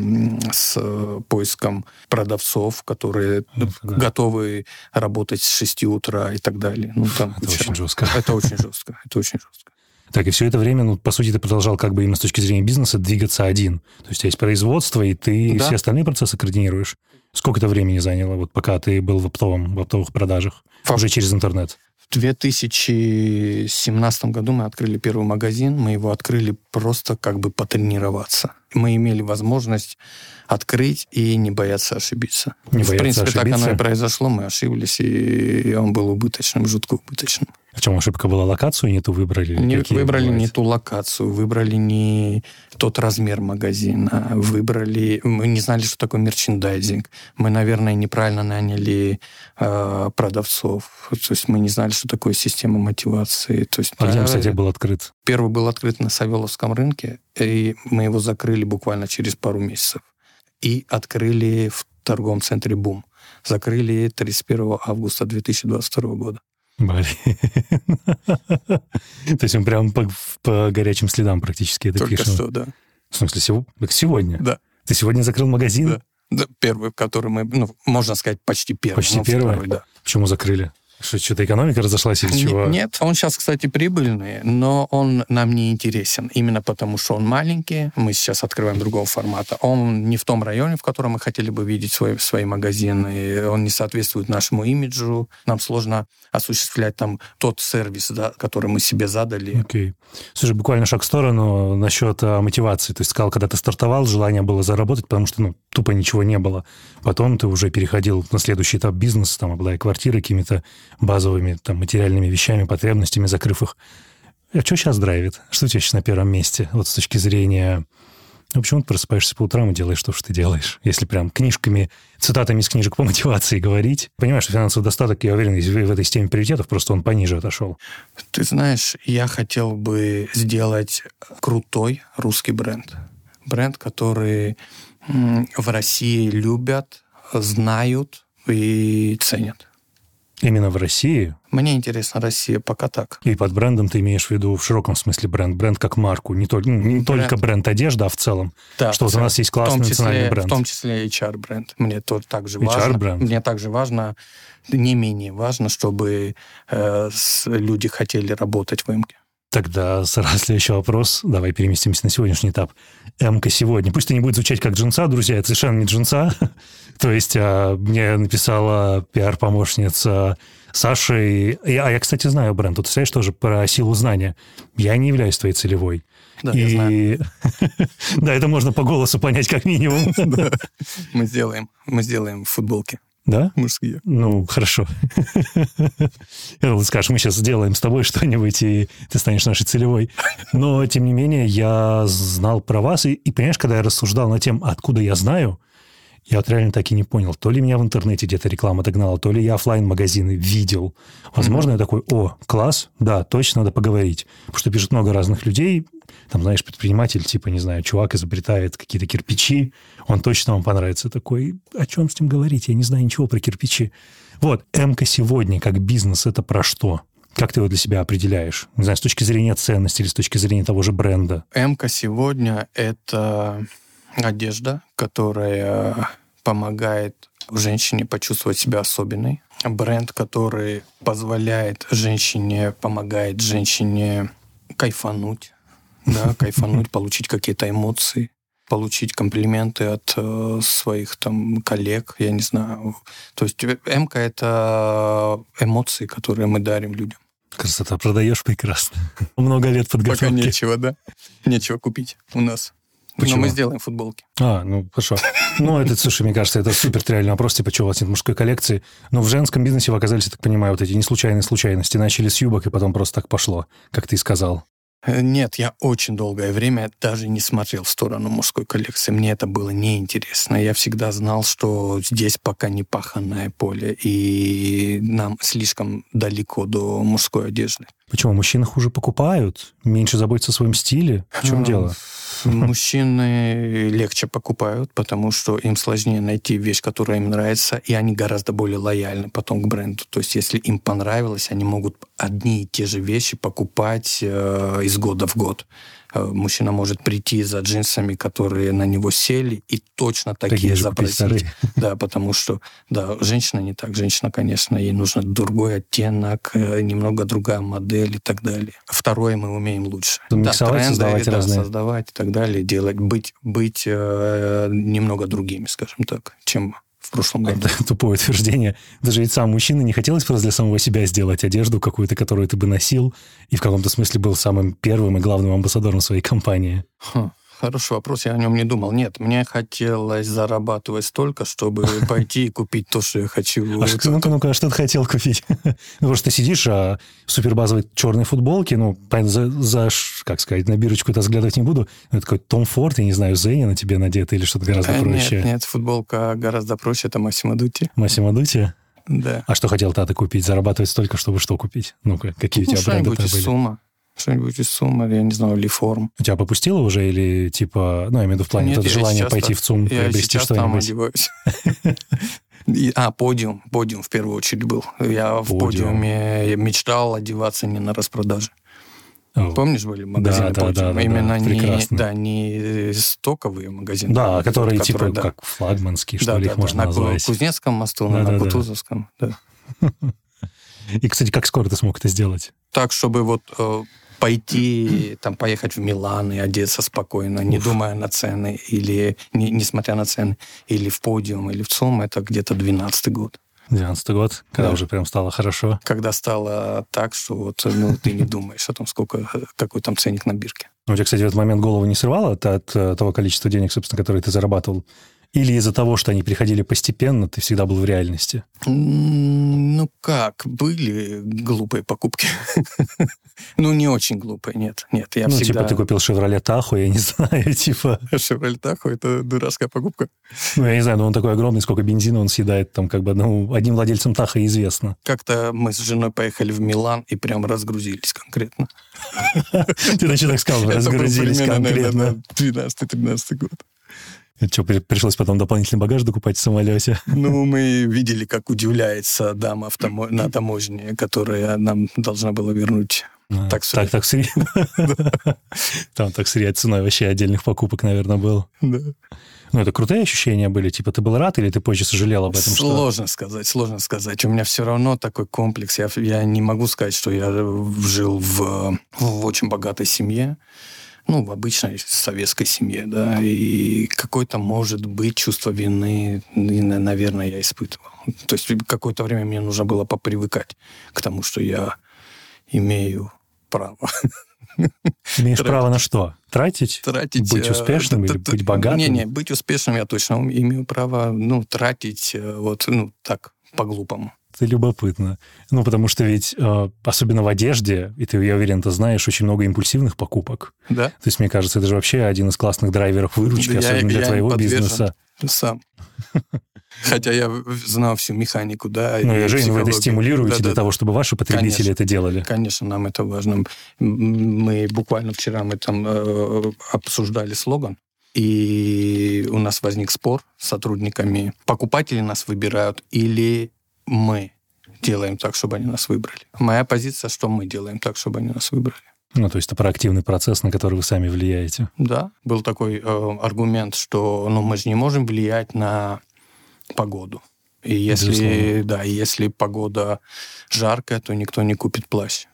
с э, поиском продавцов, которые Ну, да. готовы работать с 6 утра и так далее. Ну, там Это очень жестко. Это очень жестко. Это очень жестко. Так, и все это время, ну, по сути, ты продолжал как бы именно с точки зрения бизнеса двигаться один. То есть у тебя есть производство, и ты Да. все остальные процессы координируешь. Сколько это времени заняло, вот пока ты был в, оптовом, в оптовых продажах? Фак- Уже через интернет. В 2017 году мы открыли первый магазин. Мы его открыли просто как бы потренироваться. Мы имели возможность открыть и не бояться ошибиться. Не в бояться принципе, так ошибиться. оно и произошло. Мы ошиблись, и он был убыточным, жутко убыточным. В чем ошибка была? Локацию не ту выбрали? Не, выбрали бывают? не ту локацию, выбрали не тот размер магазина, выбрали... Мы не знали, что такое мерчендайзинг. Мы, наверное, неправильно наняли э, продавцов. То есть мы не знали, что такое система мотивации. То есть, А где, да, кстати, был открыт? Первый был открыт на Савеловском рынке, и мы его закрыли буквально через пару месяцев. И открыли в торговом центре «Бум». Закрыли 31 августа 2022 года. Блин. То есть он прям по, по горячим следам практически это Только что, да. В смысле, сего- сегодня? Да. Ты сегодня закрыл магазин? Да. Да, первый, который мы, ну, можно сказать, почти первый. Почти первый? второй, да. Почему закрыли? Что, что-то экономика разошлась или чего? Нет, он сейчас, кстати, прибыльный, но он нам не интересен. Именно потому, что он маленький. Мы сейчас открываем другого формата. Он не в том районе, в котором мы хотели бы видеть свои, свои магазины. Он не соответствует нашему имиджу. Нам сложно осуществлять там тот сервис, да, который мы себе задали. Окей. Слушай, буквально шаг в сторону насчет а, мотивации. То есть сказал, когда ты стартовал, желание было заработать, потому что ну, тупо ничего не было. Потом ты уже переходил на следующий этап бизнеса, там, обладая квартирой, какими-то базовыми там, материальными вещами, потребностями, закрыв их. А что сейчас драйвит? Что у тебя сейчас на первом месте? Вот с точки зрения... Ну, почему ты просыпаешься по утрам и делаешь то, что ты делаешь? Если прям книжками, цитатами из книжек по мотивации говорить. Понимаешь, что финансовый достаток, я уверен, в этой системе приоритетов, просто он пониже отошел. Ты знаешь, я хотел бы сделать крутой русский бренд. Бренд, который в России любят, знают и ценят. Именно в России Мне интересна Россия пока так. И под брендом ты имеешь в виду в широком смысле бренд, бренд как марку, не, только не Бренд. только бренд одежды, а в целом. Да, что вот у в нас есть в том классный числе, национальный бренд. В том числе HR-бренд. Мне тоже также HR важно. бренд. Мне также важно, не менее важно, чтобы э, с- люди хотели работать в МКе. Тогда сразу следующий вопрос. Давай переместимся на сегодняшний этап. МК сегодня. Пусть это не будет звучать как джинса, друзья, это совершенно не джинса. То есть а, мне написала пиар-помощница Саша. И, и- а я, кстати, знаю бренд. Тут, знаешь, тоже про силу знания. Я не являюсь твоей целевой. Да, я знаю. и... да, это можно по голосу понять как минимум. Мы сделаем, мы сделаем футболки Да? мужские. Ну, хорошо. Я скажешь, мы сейчас сделаем с тобой что-нибудь, и ты станешь нашей целевой. Но, тем не менее, я знал про вас, и, и понимаешь, когда я рассуждал над тем, откуда я знаю, я вот реально так и не понял. То ли меня в интернете где-то реклама догнала, то ли я оффлайн магазины видел. Возможно, я такой, о, класс, да, точно надо поговорить. Потому что пишут много разных людей. Там, знаешь, предприниматель, типа, не знаю, чувак изобретает какие-то кирпичи, он точно вам понравится. Такой, о чем с ним говорить? Я не знаю ничего про кирпичи. Вот, МК сегодня как бизнес, это про что? Как ты его для себя определяешь? Не знаю, с точки зрения ценности или с точки зрения того же бренда. МК сегодня это одежда, которая помогает женщине почувствовать себя особенной. Бренд, который позволяет женщине, помогает женщине кайфануть, да, кайфануть, получить какие-то эмоции, получить комплименты от э, своих там коллег, я не знаю. То есть МК это эмоции, которые мы дарим людям. Красота, продаешь прекрасно. Много лет Пока подготовки. нечего, да? Нечего купить у нас. Почему? Но мы сделаем футболки. А, ну, хорошо. Ну, это, слушай, мне кажется, это супер тривиальный вопрос, типа, что у вас нет мужской коллекции. Но в женском бизнесе вы оказались, я так понимаю, вот эти неслучайные случайности. Начали с юбок, и потом просто так пошло, как ты и сказал. Э, Нет, я очень долгое время даже не смотрел в сторону мужской коллекции. Мне это было неинтересно. Я всегда знал, что здесь пока не паханное поле, и нам слишком далеко до мужской одежды. Почему? Мужчины хуже покупают? Меньше заботятся о своем стиле? В чем А, дело? Мужчины легче покупают, потому что им сложнее найти вещь, которая им нравится, и они гораздо более лояльны потом к бренду. То есть, если им понравилось, они могут одни и те же вещи покупать э, из года в год. Э, мужчина может прийти за джинсами, которые на него сели, и точно такие, Такие запросить. Да, потому что, да, женщина не так. Женщина, конечно, ей нужно другой оттенок, э, немного другая модель и так далее. Второе мы умеем лучше. Миксовать, создавать да, разные. создавать и так далее, делать, быть, быть э, немного другими, скажем так, чем прошлом году. Это тупое утверждение. Даже ведь сам мужчина не хотелось просто для самого себя сделать одежду какую-то, которую ты бы носил, и в каком-то смысле был самым первым и главным амбассадором своей компании. Хм, Хороший вопрос, я о нем не думал. Нет, мне хотелось зарабатывать столько, чтобы пойти и купить то, что я хочу. А что, ну-ка, ну-ка, что ты хотел купить? ну, потому что ты сидишь, а в супербазовой черной футболке, ну, за, за, как сказать, на бирочку это взглядывать не буду. Это такой Том Форд, я не знаю, Зенни на тебе надет или что-то гораздо Э, проще. Нет, нет, футболка гораздо проще, это Массимо Дути. Массимо Дути? Да. А что хотел ты купить? Зарабатывать столько, чтобы что купить? Ну-ка, какие у тебя бренды были? сумма. Что-нибудь из суммы, я не знаю, или форм. У тебя попустило уже или типа, ну, я имею в виду в плане Нет, это желание пойти так- в ЦУМ, Я приобрести что-нибудь? А, подиум. Подиум в первую очередь был. Я в Подиум. подиуме мечтал одеваться не на распродаже. Помнишь, были магазины да, да, да, Именно да, не, прекрасно. да, не стоковые магазины. Да, а которые типа да. как флагманские, что Да, ли, да, их да, можно на назвать. Кузнецком мосту, Да, на да, да. Кутузовском. Да. И, кстати, как скоро ты смог это сделать? Так, чтобы вот э, пойти, там, поехать в Милан и одеться спокойно, не думая на цены, или не, несмотря на цены, или в подиум, или в ЦУМ, это где-то 12 год. 12 год, когда Да. уже прям стало хорошо. Когда стало так, что вот, ну, ты не думаешь о том, сколько, какой там ценник на бирке. Ну, У тебя, кстати, в этот момент голову не срывало от, от, э, того количества денег, собственно, которые ты зарабатывал? Или из-за того, что они приходили постепенно, ты всегда был в реальности? Ну как, были глупые покупки. Ну, не очень глупые, нет. Нет, я ну, всегда... типа ты купил «Шевроле Тахо», я не знаю, типа... Шевроле Тахо — это дурацкая покупка. Ну, я не знаю, но он такой огромный, сколько бензина он съедает, там, как бы, ну, одним владельцем Таха известно. Как-то мы с женой поехали в Милан и прям разгрузились конкретно. Ты значит так сказал, разгрузились конкретно. наверное, 12-13 год. Это что, при- пришлось потом дополнительный багаж докупать в самолете? Ну, мы видели, как удивляется дама в тамо- на таможне, которая нам должна была вернуть. А, Так, так, так, сри- Там так срезать ценой вообще отдельных покупок, наверное, был. Да. Ну, это крутые ощущения были? Типа, ты был рад или ты позже сожалел об этом? что- Сложно сказать, сложно сказать. У меня все равно такой комплекс. Я, я не могу сказать, что я жил в, в очень богатой семье. Ну, в обычной советской семье, да, и какое-то, может быть, чувство вины, и, на- наверное, я испытывал. То есть какое-то время мне нужно было попривыкать к тому, что я имею право Имеешь Тратить. право на что? Тратить? тратить... Быть э, успешным т- или т- быть богатым? Не-не, быть успешным я точно имею право, ну, тратить э, вот, ну, так, по-глупому. Это любопытно. Ну, потому что ведь, э, особенно в одежде, и ты, я уверен, ты знаешь, очень много импульсивных покупок. Да? То есть, мне кажется, это же вообще один из классных драйверов выручки, Я- особенно для я твоего бизнеса. Сам. Хотя я знал всю механику, да. Ну, и я же вы это стимулируете для Да-да-да. того, чтобы ваши потребители Конечно. это делали. Конечно, нам это важно. Мы буквально вчера мы там э, обсуждали слоган, и у нас возник спор с сотрудниками. Покупатели нас выбирают или мы делаем так, чтобы они нас выбрали. Моя позиция, что мы делаем так, чтобы они нас выбрали. Ну, то есть это проактивный процесс, на который вы сами влияете. Да, был такой э, аргумент, что ну, мы же не можем влиять на погоду. И если, Безусловно. да, если погода жаркая, то никто не купит плащ.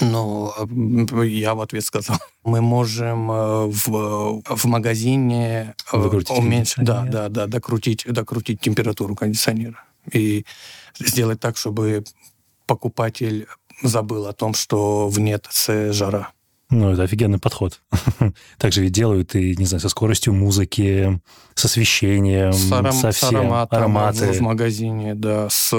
Но э, я в ответ сказал, мы можем э, в, в магазине э, уменьшить, да, да, да, докрутить, докрутить температуру кондиционера. И сделать так, чтобы покупатель забыл о том, что в ТЦ жара. Ну, это офигенный подход. Также ведь делают и, не знаю, со скоростью музыки, с освещением, с, аром- со с всем. ароматом ароматы. в, магазине, да, с,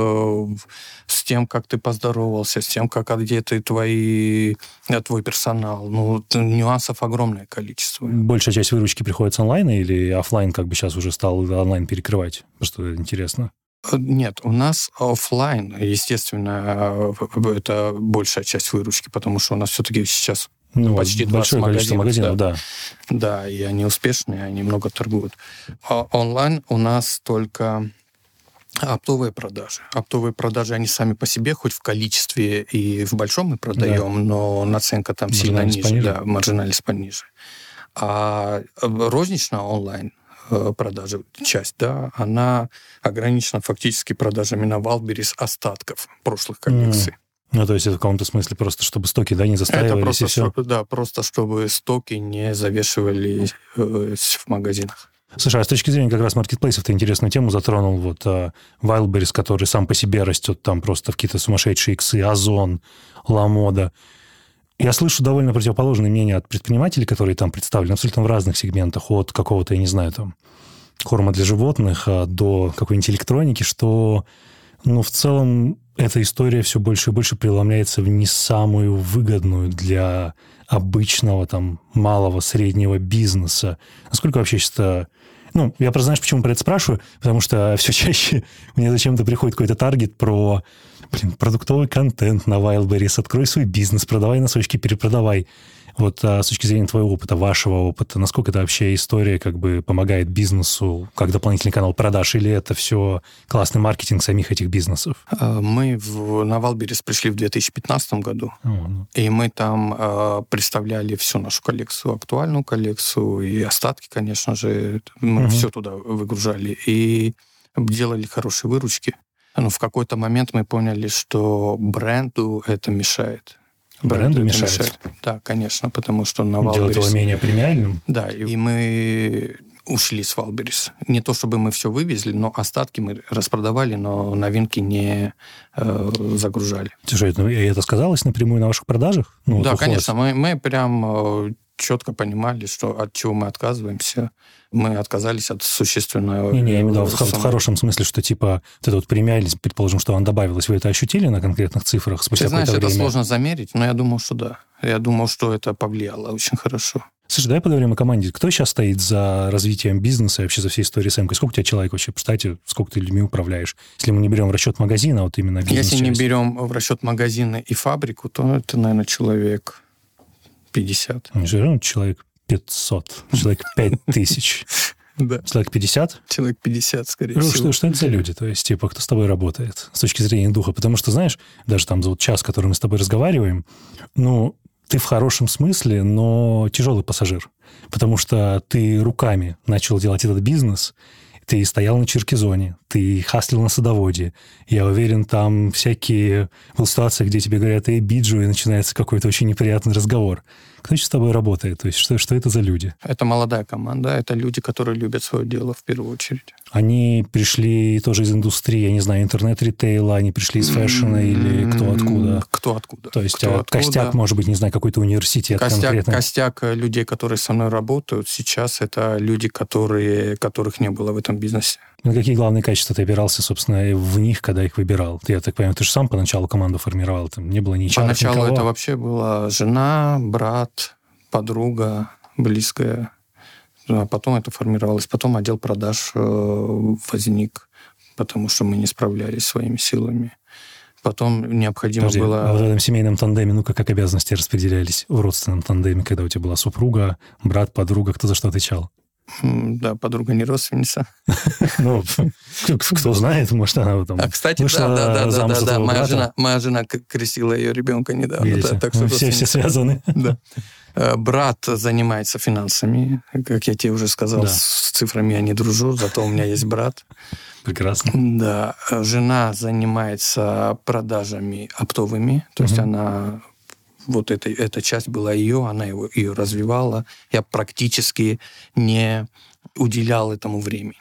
с тем, как ты поздоровался, с тем, как одеты твои, э, твой персонал. Ну, нюансов огромное количество. Большая часть выручки приходит с онлайна или оффлайн как бы сейчас уже стал онлайн перекрывать? Просто интересно. Э, Нет, у нас оффлайн, естественно, э, это большая часть выручки, потому что у нас все-таки сейчас Ну, Почти 20 большое количество магазинов, магазинов, да. Да, и они успешные, они много торгуют. А онлайн у нас только оптовые продажи. Оптовые продажи, они сами по себе, хоть в количестве и в большом мы продаем, но наценка там сильно ниже. пониже. Да, маржинальность пониже. А розничная онлайн э, продажи, часть, да, она ограничена фактически продажами на Валберис остатков прошлых коллекций. Ну, то есть это в каком-то смысле просто, чтобы стоки, да, не Это застаивались просто, и все. что- да, просто чтобы стоки не завешивались э, в магазинах. Слушай, а с точки зрения как раз маркетплейсов ты интересную тему затронул. Вот а, Wildberries, который сам по себе растет там просто в какие-то сумасшедшие иксы, Озон, Ламода. Я слышу довольно противоположное мнение от предпринимателей, которые там представлены абсолютно в разных сегментах, от какого-то, я не знаю, там, корма для животных а, до какой-нибудь электроники, что, ну, в целом эта история все больше и больше преломляется в не самую выгодную для обычного там малого, среднего бизнеса. Насколько вообще сейчас ну, я просто знаешь, почему про это спрашиваю? Потому что все чаще мне зачем-то приходит какой-то таргет про блин, продуктовый контент на Wildberries, открой свой бизнес, продавай носочки, перепродавай. Вот а, с точки зрения твоего опыта, вашего опыта, насколько это вообще история как бы помогает бизнесу как дополнительный канал продаж, или это все классный маркетинг самих этих бизнесов? А, мы в, на Валберис пришли в 2015 году, О, ну. и мы там э, представляли всю нашу коллекцию, актуальную коллекцию, и остатки, конечно же, мы угу. все туда выгружали, и делали хорошие выручки. Но в какой-то момент мы поняли, что бренду это мешает. Бренду мешает. мешает. Да, конечно, потому что на Wildberries... Делать его менее премиальным? Да, и мы ушли с Валберис. Не то чтобы мы все вывезли, но остатки мы распродавали, но новинки не э, загружали. Слушай, ну, и это сказалось напрямую на ваших продажах? Ну, да, вот конечно. Мы, мы прям э, четко понимали, что от чего мы отказываемся. Мы отказались от существенного... Не, не, я имею в виду в, в хорошем смысле, что типа вот эта вот премиальность, предположим, что она добавилась, вы это ощутили на конкретных цифрах спустя Ты знаешь, это сложно замерить, но я думал, что да. Я думал, что это повлияло очень хорошо. Слушай, давай поговорим о команде. Кто сейчас стоит за развитием бизнеса и вообще за всей историей с Сколько у тебя человек вообще? Представьте, сколько ты людьми управляешь? Если мы не берем в расчет магазина, вот именно бизнес Если не берем в расчет магазина и фабрику, то это, наверное, человек 50. Не же человек 500, человек 5000. Да. Человек 50? Человек 50, скорее ну, всего. Что, что это за люди? То есть, типа, кто с тобой работает с точки зрения духа? Потому что, знаешь, даже там за вот час, который мы с тобой разговариваем, ну, ты в хорошем смысле, но тяжелый пассажир. Потому что ты руками начал делать этот бизнес, ты стоял на Черкизоне, ты хаслил на садоводе. Я уверен, там всякие был ситуации, где тебе говорят «Эй, биджу», и начинается какой-то очень неприятный разговор. Кто сейчас с тобой работает? То есть что, что это за люди? Это молодая команда, это люди, которые любят свое дело в первую очередь. Они пришли тоже из индустрии, я не знаю, интернет-ритейла, они пришли из фэшена или кто откуда? Кто откуда. То есть кто а, откуда? костяк, может быть, не знаю, какой-то университет костяк, конкретно? Костяк людей, которые со мной работают, сейчас это люди, которые, которых не было в этом бизнесе. На какие главные качества ты опирался, собственно, в них, когда их выбирал? Ты, я так понимаю, ты же сам поначалу команду формировал, там не было ничего. Поначалу никого. это вообще была жена, брат, подруга близкая. А потом это формировалось. Потом отдел продаж э, возник, потому что мы не справлялись своими силами. Потом необходимо Подожди, было... А в этом семейном тандеме, ну как обязанности распределялись в родственном тандеме, когда у тебя была супруга, брат, подруга, кто за что отвечал? Да, подруга не родственница. Ну, кто знает, может, она там А, кстати, да, да, да, да, да, моя жена, моя жена крестила ее ребенка недавно. Так что все, все связаны. Да. Э, брат занимается финансами. Как я тебе уже сказал, да. с цифрами я не дружу, зато у меня есть брат. Прекрасно. Да. Жена занимается продажами оптовыми, то есть она вот эта, эта часть была ее, она его, ее развивала. Я практически не уделял этому времени.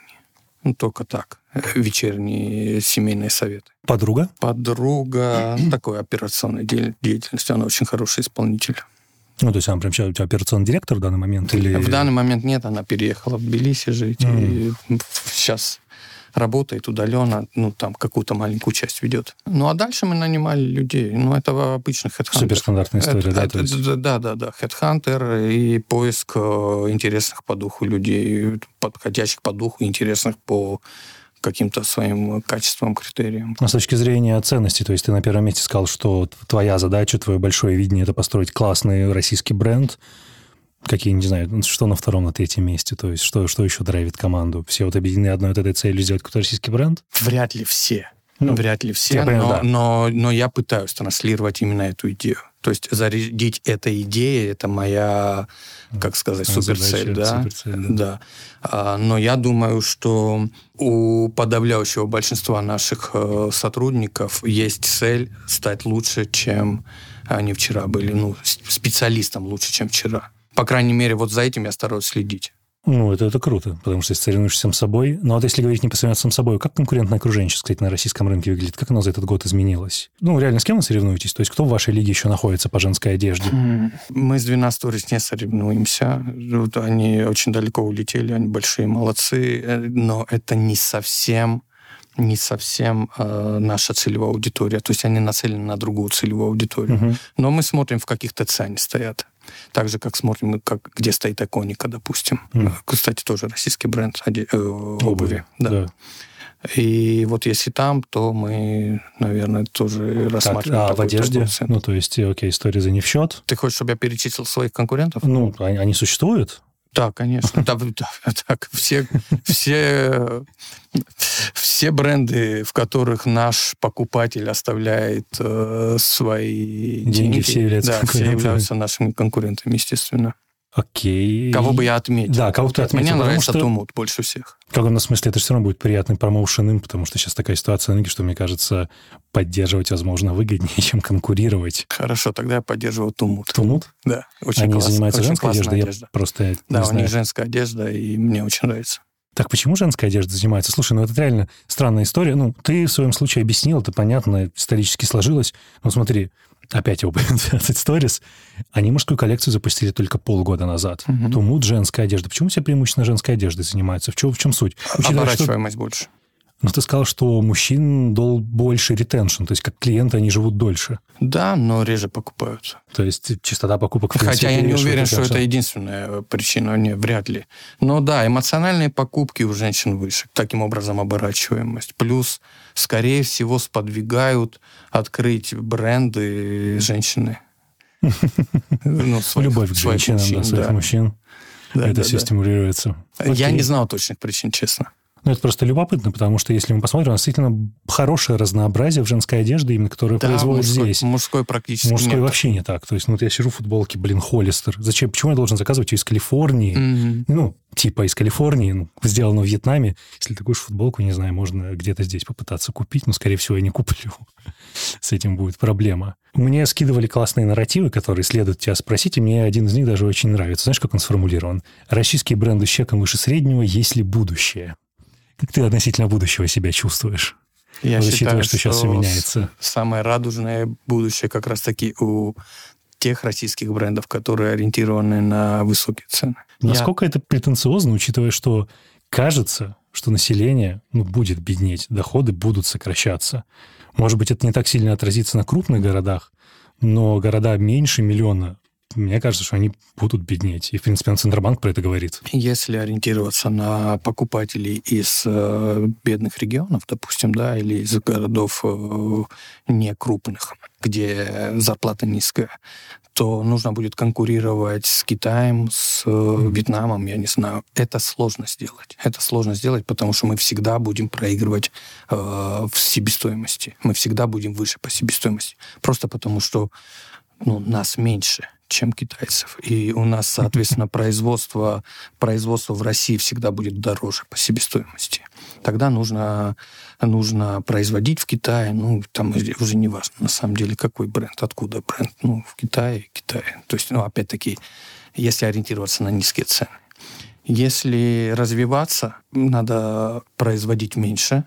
Ну, только так. Вечерние семейные советы. Подруга? Подруга такой операционной деятельности. Она очень хороший исполнитель. Ну, то есть она прям сейчас у тебя операционный директор в данный момент? Или... В данный момент нет, она переехала в Тбилиси жить. Mm. И сейчас работает удаленно, ну, там, какую-то маленькую часть ведет. Ну, а дальше мы нанимали людей. Ну, это обычных хедхантер. Суперстандартная история, это, да? Это, есть... Да, да, да. Хедхантер и поиск э, интересных по духу людей, подходящих по духу, интересных по каким-то своим качествам, критериям. А с точки зрения ценности, то есть ты на первом месте сказал, что твоя задача, твое большое видение – это построить классный российский бренд, какие, не знаю, ну, что на втором, на третьем месте, то есть что, что еще драйвит команду? Все вот объединены одной вот этой целью сделать какой-то российский бренд? Вряд ли все. Ну, Вряд ли все, но, да. но, но я пытаюсь транслировать именно эту идею. То есть зарядить этой идеей, это моя, как сказать, суперцель, да? суперцель, да. да. А, но я думаю, что у подавляющего большинства наших э, сотрудников есть цель стать лучше, чем они вчера были, ну, специалистом лучше, чем вчера. По крайней мере, вот за этим я стараюсь следить. Ну, это, это круто, потому что если соревнуешься сам собой... Ну, вот если говорить непосредственно сам собой, как конкурентное окружение сейчас, кстати, на российском рынке выглядит? Как оно за этот год изменилось? Ну, реально, с кем вы соревнуетесь? То есть кто в вашей лиге еще находится по женской одежде? Мы с 12 Stories не соревнуемся. Вот они очень далеко улетели, они большие молодцы, э, но это не совсем не совсем э, наша целевая аудитория. То есть они нацелены на другую целевую аудиторию. Мгм. Но мы смотрим, в каких ТЦ они стоят. Так же, как смотрим, как, где стоит Эконика, допустим. Э, Кстати, тоже российский бренд оде- э, обуви. Да. да. И вот если там, то мы, наверное, тоже Так, рассматриваем а в одежде? цену. Ну, то есть, окей, история за не в счет. Ты хочешь, чтобы я перечислил своих конкурентов? Ну, они, они существуют? Да, конечно. Да, да, так, все, все, все бренды, в которых наш покупатель оставляет э, свои Деньги, деньги, все являются да, все являются нашими конкурентами, естественно. Окей. Кого бы я отметил? Да, кого ты отметил, Мне нравится что- Тумут больше всех. В каком-то смысле это все равно будет приятный промоушен им, потому что сейчас такая ситуация на рынке, что, мне кажется, поддерживать, возможно, выгоднее, чем конкурировать. Хорошо, тогда я поддерживаю Тумут. Тумут? Да, очень Они класс- занимаются очень женской одеждой, я одежда. просто Да, не у знаю. них женская одежда, и мне очень нравится. Так почему женская одежда занимается? Слушай, ну это реально странная история. Ну, ты в своем случае объяснил, это понятно, исторически сложилось. Но смотри, опять его 12 stories. Они мужскую коллекцию запустили только полгода назад. Мгм. Тумут женская одежда. Почему все преимущественно женской одеждой занимаются? В чем, в чем суть? Учитывая, что- Оборачиваемость больше. Ну, ты сказал, что у мужчин дол больше ретеншн, то есть как клиенты они живут дольше. Да, но реже покупают. То есть частота покупок, в принципе, Хотя я не уверен, что это единственная э, причина, не, вряд ли. Но да, эмоциональные покупки у женщин выше. Таким образом, оборачиваемость. Плюс, скорее всего, сподвигают открыть бренды женщины. Ну, своих- Любовь к своих женщинам, мужчин, да, своих да. мужчин. Да, это да, все да. стимулируется. Я не знал точных причин, честно. Ну, это просто любопытно, потому что если мы посмотрим, у нас действительно хорошее разнообразие в женской одежде, именно которое Да, производят мужской, здесь. мужской практически Мужской нет. вообще не так. То есть, ну, вот я сижу в футболке, блин, Холлистер. Зачем? Почему я должен заказывать ее из Калифорнии? Мгм. Ну, типа из Калифорнии, ну, сделано в Вьетнаме. Если такую же футболку, не знаю, можно где-то здесь попытаться купить, но, скорее всего, я не куплю. С этим будет проблема. Мне скидывали классные нарративы, которые следует тебя спросить, и мне один из них даже очень нравится. Знаешь, как он сформулирован? Российские бренды с чеком выше среднего, есть ли будущее? Как ты относительно будущего себя чувствуешь? Я Учитывая, считаю, что сейчас все меняется. самое радужное будущее как раз-таки у тех российских брендов, которые ориентированы на высокие цены. Я- Насколько это претенциозно, учитывая, что кажется, что население ну, будет беднеть, доходы будут сокращаться. Может быть, это не так сильно отразится на крупных городах, но города меньше миллиона, мне кажется, что они будут беднеть. И, в принципе, Центробанк про это говорит. Если ориентироваться на покупателей из э, бедных регионов, допустим, да, или из городов э, некрупных, где зарплата низкая, то нужно будет конкурировать с Китаем, с э, Вьетнамом, я не знаю. Это сложно сделать. Это сложно сделать, потому что мы всегда будем проигрывать э, в себестоимости. Мы всегда будем выше по себестоимости. Просто потому что ну, нас меньше, чем китайцев. И у нас, соответственно, производство, производство в России всегда будет дороже по себестоимости. Тогда нужно, нужно производить в Китае, ну, там уже не важно, на самом деле, какой бренд, откуда бренд, ну, в Китае, Китае. То есть, ну, опять-таки, если ориентироваться на низкие цены. Если развиваться, надо производить меньше,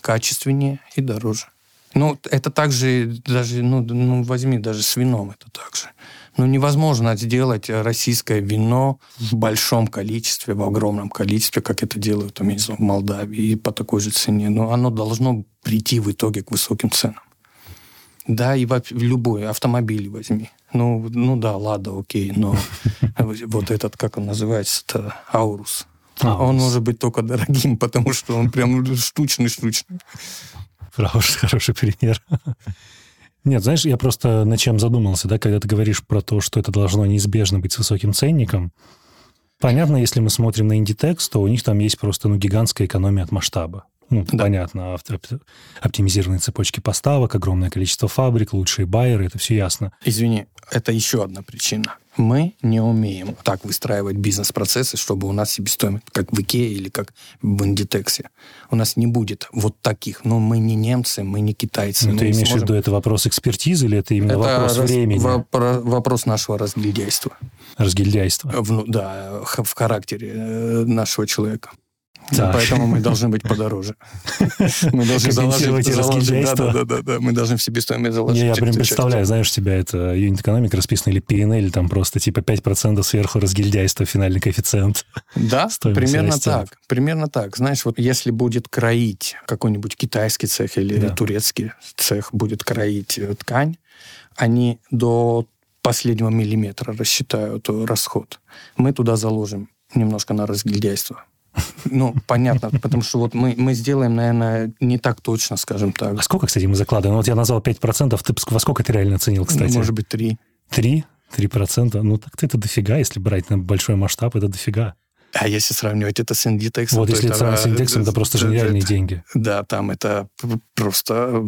качественнее и дороже. Ну, это также даже, ну, ну, возьми даже с вином это так же. Ну, невозможно сделать российское вино в большом количестве, в огромном количестве, как это делают, там, знаю, в Молдавии, и по такой же цене. Но оно должно прийти в итоге к высоким ценам. Да, и в любой автомобиль возьми. Ну, ну да, лада, окей, но вот этот, как он называется-то, Аурус. Аурус. Он может быть только дорогим, потому что он прям штучный-штучный. Хороший, хороший пример. Нет, знаешь, я просто над чем задумался, да, когда ты говоришь про то, что это должно неизбежно быть с высоким ценником. Понятно, если мы смотрим на Inditex, то у них там есть просто ну, гигантская экономия от масштаба. Ну, Да. понятно, оптимизированные цепочки поставок, огромное количество фабрик, лучшие байеры, это все ясно. Извини, это еще одна причина. Мы не умеем так выстраивать бизнес-процессы, чтобы у нас себестоимость, как в Икее или как в Индитексе. У нас не будет вот таких. Но мы не немцы, мы не китайцы. Ну, мы ты имеешь в сможем- виду, это вопрос экспертизы или это именно Это вопрос раз- времени? вопро- вопрос нашего разгильдяйства. разгильдяйство. В, да, в характере э, нашего человека. Так. Поэтому мы должны быть подороже. Мы должны заложить, да, да, да, да, мы должны в себестоимость заложить. Я, прям представляю, знаешь, тебя это юнит экономика расписана или PNL, там просто типа 5% сверху разгильдяйства, финальный коэффициент. Да, примерно так. Примерно так. Знаешь, вот если будет кроить какой-нибудь китайский цех или да. турецкий цех будет кроить э, ткань, они до последнего миллиметра рассчитают расход. Мы туда заложим немножко на разгильдяйство. Ну, понятно, потому что вот мы, мы сделаем, наверное, не так точно, скажем так. А сколько, кстати, мы закладываем? Вот я назвал 5%, ты во сколько ты реально оценил, кстати? Ну, может быть, 3. 3? 3%? Ну, так это дофига, если брать на большой масштаб, это дофига. А если сравнивать это с индексом... Вот если это, сравнивать с индексом, это просто же нереальные это, деньги. Да, там это просто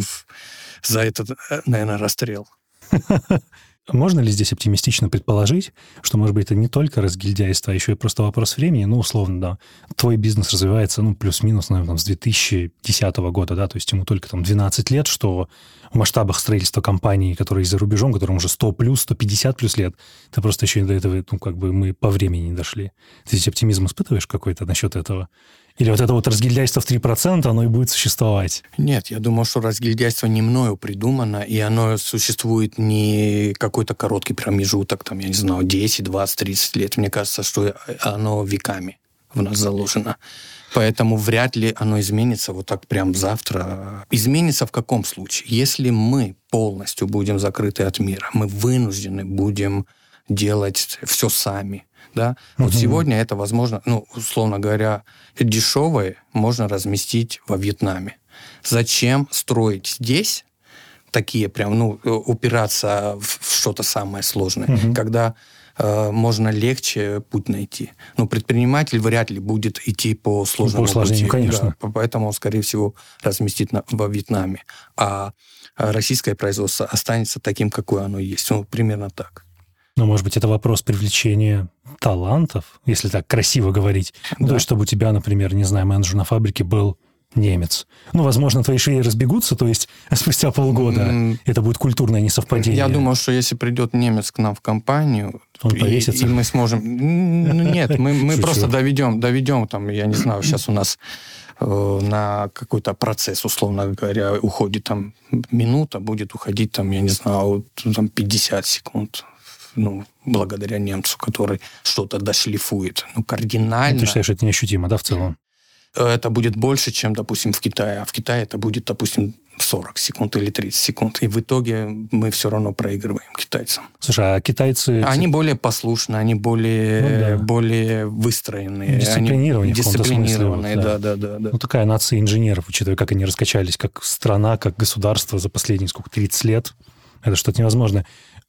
за этот, наверное, расстрел. Можно ли здесь оптимистично предположить, что, может быть, это не только разгильдяйство, а еще и просто вопрос времени? Ну, условно, да. Твой бизнес развивается, ну, плюс-минус, наверное, там, с 2010 года, да, то есть ему только там 12 лет, что в масштабах строительства компании, которые за рубежом, которым уже 100 плюс, 150 плюс лет, ты просто еще до этого, ну, как бы мы по времени не дошли. Ты здесь оптимизм испытываешь какой-то насчет этого? Или вот это вот разгильдяйство в 3%, оно и будет существовать? Нет, я думаю, что разгильдяйство не мною придумано, и оно существует не какой-то короткий промежуток, там, я не знаю, 10, 20, 30 лет. Мне кажется, что оно веками в нас заложено. Поэтому вряд ли оно изменится вот так прям завтра. Изменится в каком случае? Если мы полностью будем закрыты от мира, мы вынуждены будем делать все сами, да? Угу. Вот сегодня это возможно, ну, условно говоря, дешевое можно разместить во Вьетнаме. Зачем строить здесь такие прям, ну, э, упираться в что-то самое сложное, угу. когда э, можно легче путь найти. Но предприниматель вряд ли будет идти по сложному по пути. конечно. Да, поэтому он, скорее всего, разместит на, во Вьетнаме. А российское производство останется таким, какое оно есть. Ну, примерно так. Ну, может быть, это вопрос привлечения талантов, если так красиво говорить. Да. То есть, чтобы у тебя, например, не знаю, менеджер на фабрике был немец. Ну, возможно, твои шеи разбегутся, то есть спустя полгода mm. это будет культурное несовпадение. Я думаю, что если придет немец к нам в компанию, он и, повесится. И мы сможем... Ну, нет, мы, мы просто доведем, доведем, там, я не знаю, сейчас у нас э, на какой-то процесс, условно говоря, уходит там минута, будет уходить там, я не знаю, там 50 секунд ну, благодаря немцу, который что-то дошлифует. Ну, кардинально. Ну, ты считаешь, это неощутимо, да, в целом? Это будет больше, чем, допустим, в Китае. А в Китае это будет, допустим, 40 секунд или 30 секунд. И в итоге мы все равно проигрываем китайцам. Слушай, а китайцы... Они более послушны, они более, ну, да. более выстроенные. Дисциплинированные. Они дисциплинированные, вот, да. да, да, да. Ну, такая нация инженеров, учитывая, как они раскачались, как страна, как государство за последние, сколько, 30 лет. Это что-то невозможное.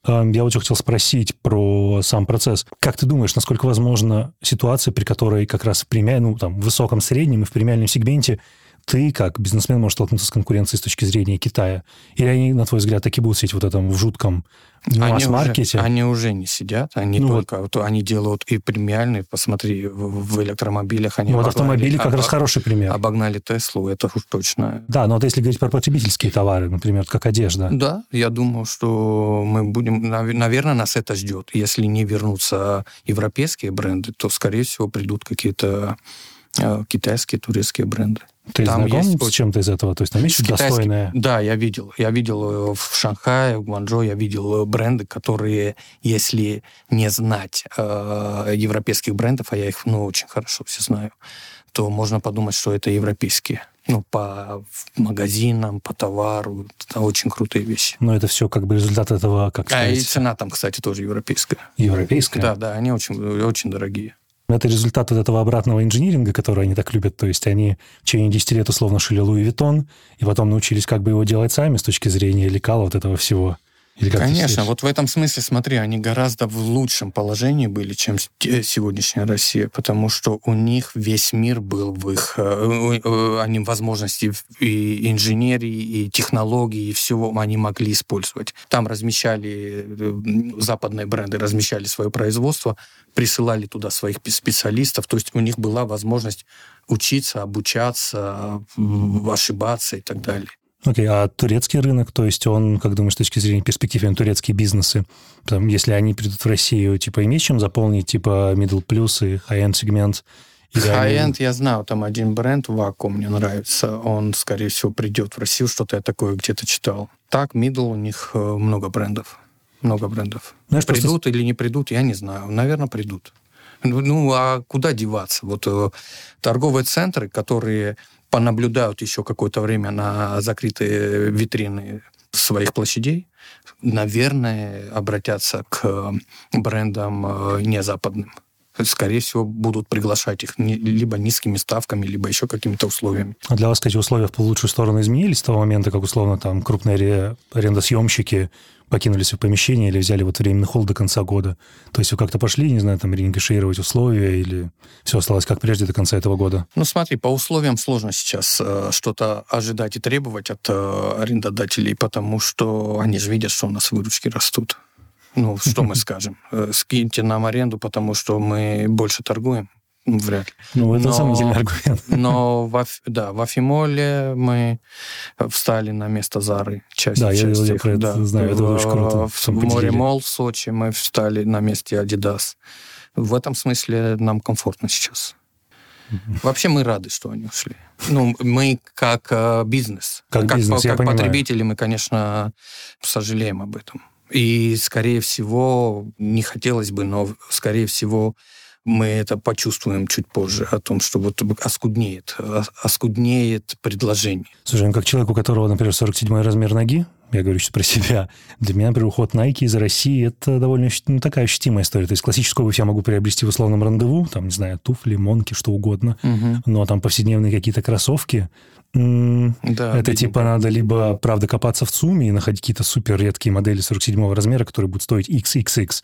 Я очень хотел спросить про сам процесс. Как ты думаешь, насколько возможна ситуация, при которой как раз в премиальном, ну, там, в высоком среднем и в премиальном сегменте ты, как бизнесмен, можешь столкнуться с конкуренцией с точки зрения Китая? Или они, на твой взгляд, таки будут сидеть вот этом в жутком масс-маркете? Они, они уже не сидят, они ну, только... Вот. они делают и премиальные, посмотри, в, в электромобилях они... Ну, вот автомобили как об, раз хороший пример. Обогнали Теслу, это уж точно. Да, но вот если говорить про потребительские товары, например, как одежда. Да, я думаю, что мы будем... Наверное, нас это ждет. Если не вернутся европейские бренды, то, скорее всего, придут какие-то э, китайские, турецкие бренды. Ты там знаком есть... с чем-то из этого? То есть там есть что достойное? Да, я видел. Я видел э, в Шанхае, в Гуанчжоу, я видел э, бренды, которые, если не знать э, европейских брендов, а я их ну, очень хорошо все знаю, то можно подумать, что это европейские. Ну, по магазинам, по товару. Это очень крутые вещи. Но это все как бы результат этого, как сказать... А и цена там, кстати, тоже европейская. Европейская? Да, да, они очень, очень дорогие. Это результат вот этого обратного инжиниринга, который они так любят. То есть они в течение 10 лет условно шили Луи Виттон, и потом научились как бы его делать сами с точки зрения лекала вот этого всего. Или как Конечно, вот в этом смысле, смотри, они гораздо в лучшем положении были, чем сегодняшняя Россия, потому что у них весь мир был в их... Э, э, они возможности и инженерии, и технологий, и всего они могли использовать. Там размещали, э, западные бренды размещали свое производство, присылали туда своих специалистов, то есть у них была возможность учиться, обучаться, ошибаться и так далее. Окей, а турецкий рынок, то есть он, как думаешь, с точки зрения перспективы, турецкие бизнесы, там, если они придут в Россию, типа, имеет чем заполнить, типа, middle plus и high-end сегмент? High-end они... я знаю, там один бренд, Ваку, мне нравится, он, скорее всего, придет в Россию, что-то я такое где-то читал. Так, middle, у них э, много брендов, много брендов. Знаешь, придут просто... или не придут, я не знаю, наверное, придут. Ну, ну, а куда деваться? Вот э, торговые центры, которые понаблюдают еще какое-то время на закрытые витрины своих площадей, наверное, обратятся к брендам э, не западным. Скорее всего, будут приглашать их либо низкими ставками, либо еще какими-то условиями. А для вас, кстати, условия в лучшую сторону изменились с того момента, как, условно, там крупные арендосъемщики покинули свое помещение или взяли вот временный холл до конца года? То есть вы как-то пошли, не знаю, там, ренегошировать условия или все осталось как прежде до конца этого года? Ну, смотри, по условиям сложно сейчас э, что-то ожидать и требовать от э, арендодателей, потому что они же видят, что у нас выручки растут. Ну, что мы скажем? Э, скиньте нам аренду, потому что мы больше торгуем. Вряд ли. Ну, это но, самый сильный аргумент. Но в, да, в Афимоле мы встали на место Зары. Часть, да, часть я, я про это да. знаю, это в, очень круто. В, в Море Мол в Сочи мы встали на месте Adidas. В этом смысле нам комфортно сейчас. Вообще мы рады, что они ушли. Ну, мы как э, бизнес, как, как, бизнес, по, как потребители, мы, конечно, сожалеем об этом. И, скорее всего, не хотелось бы, но, скорее всего, мы это почувствуем чуть позже, о том, что вот оскуднеет, оскуднеет предложение. Слушай, ну как человек, у которого, например, 47 размер ноги, я говорю сейчас про себя, для меня, например, уход Nike из России – это довольно ну, такая ощутимая история. То есть классическую обувь я могу приобрести в условном рандеву, там, не знаю, туфли, монки, что угодно, угу. но там повседневные какие-то кроссовки, да, это типа надо либо, правда, копаться в ЦУМе и находить какие-то супер редкие модели 47 размера, которые будут стоить XXX,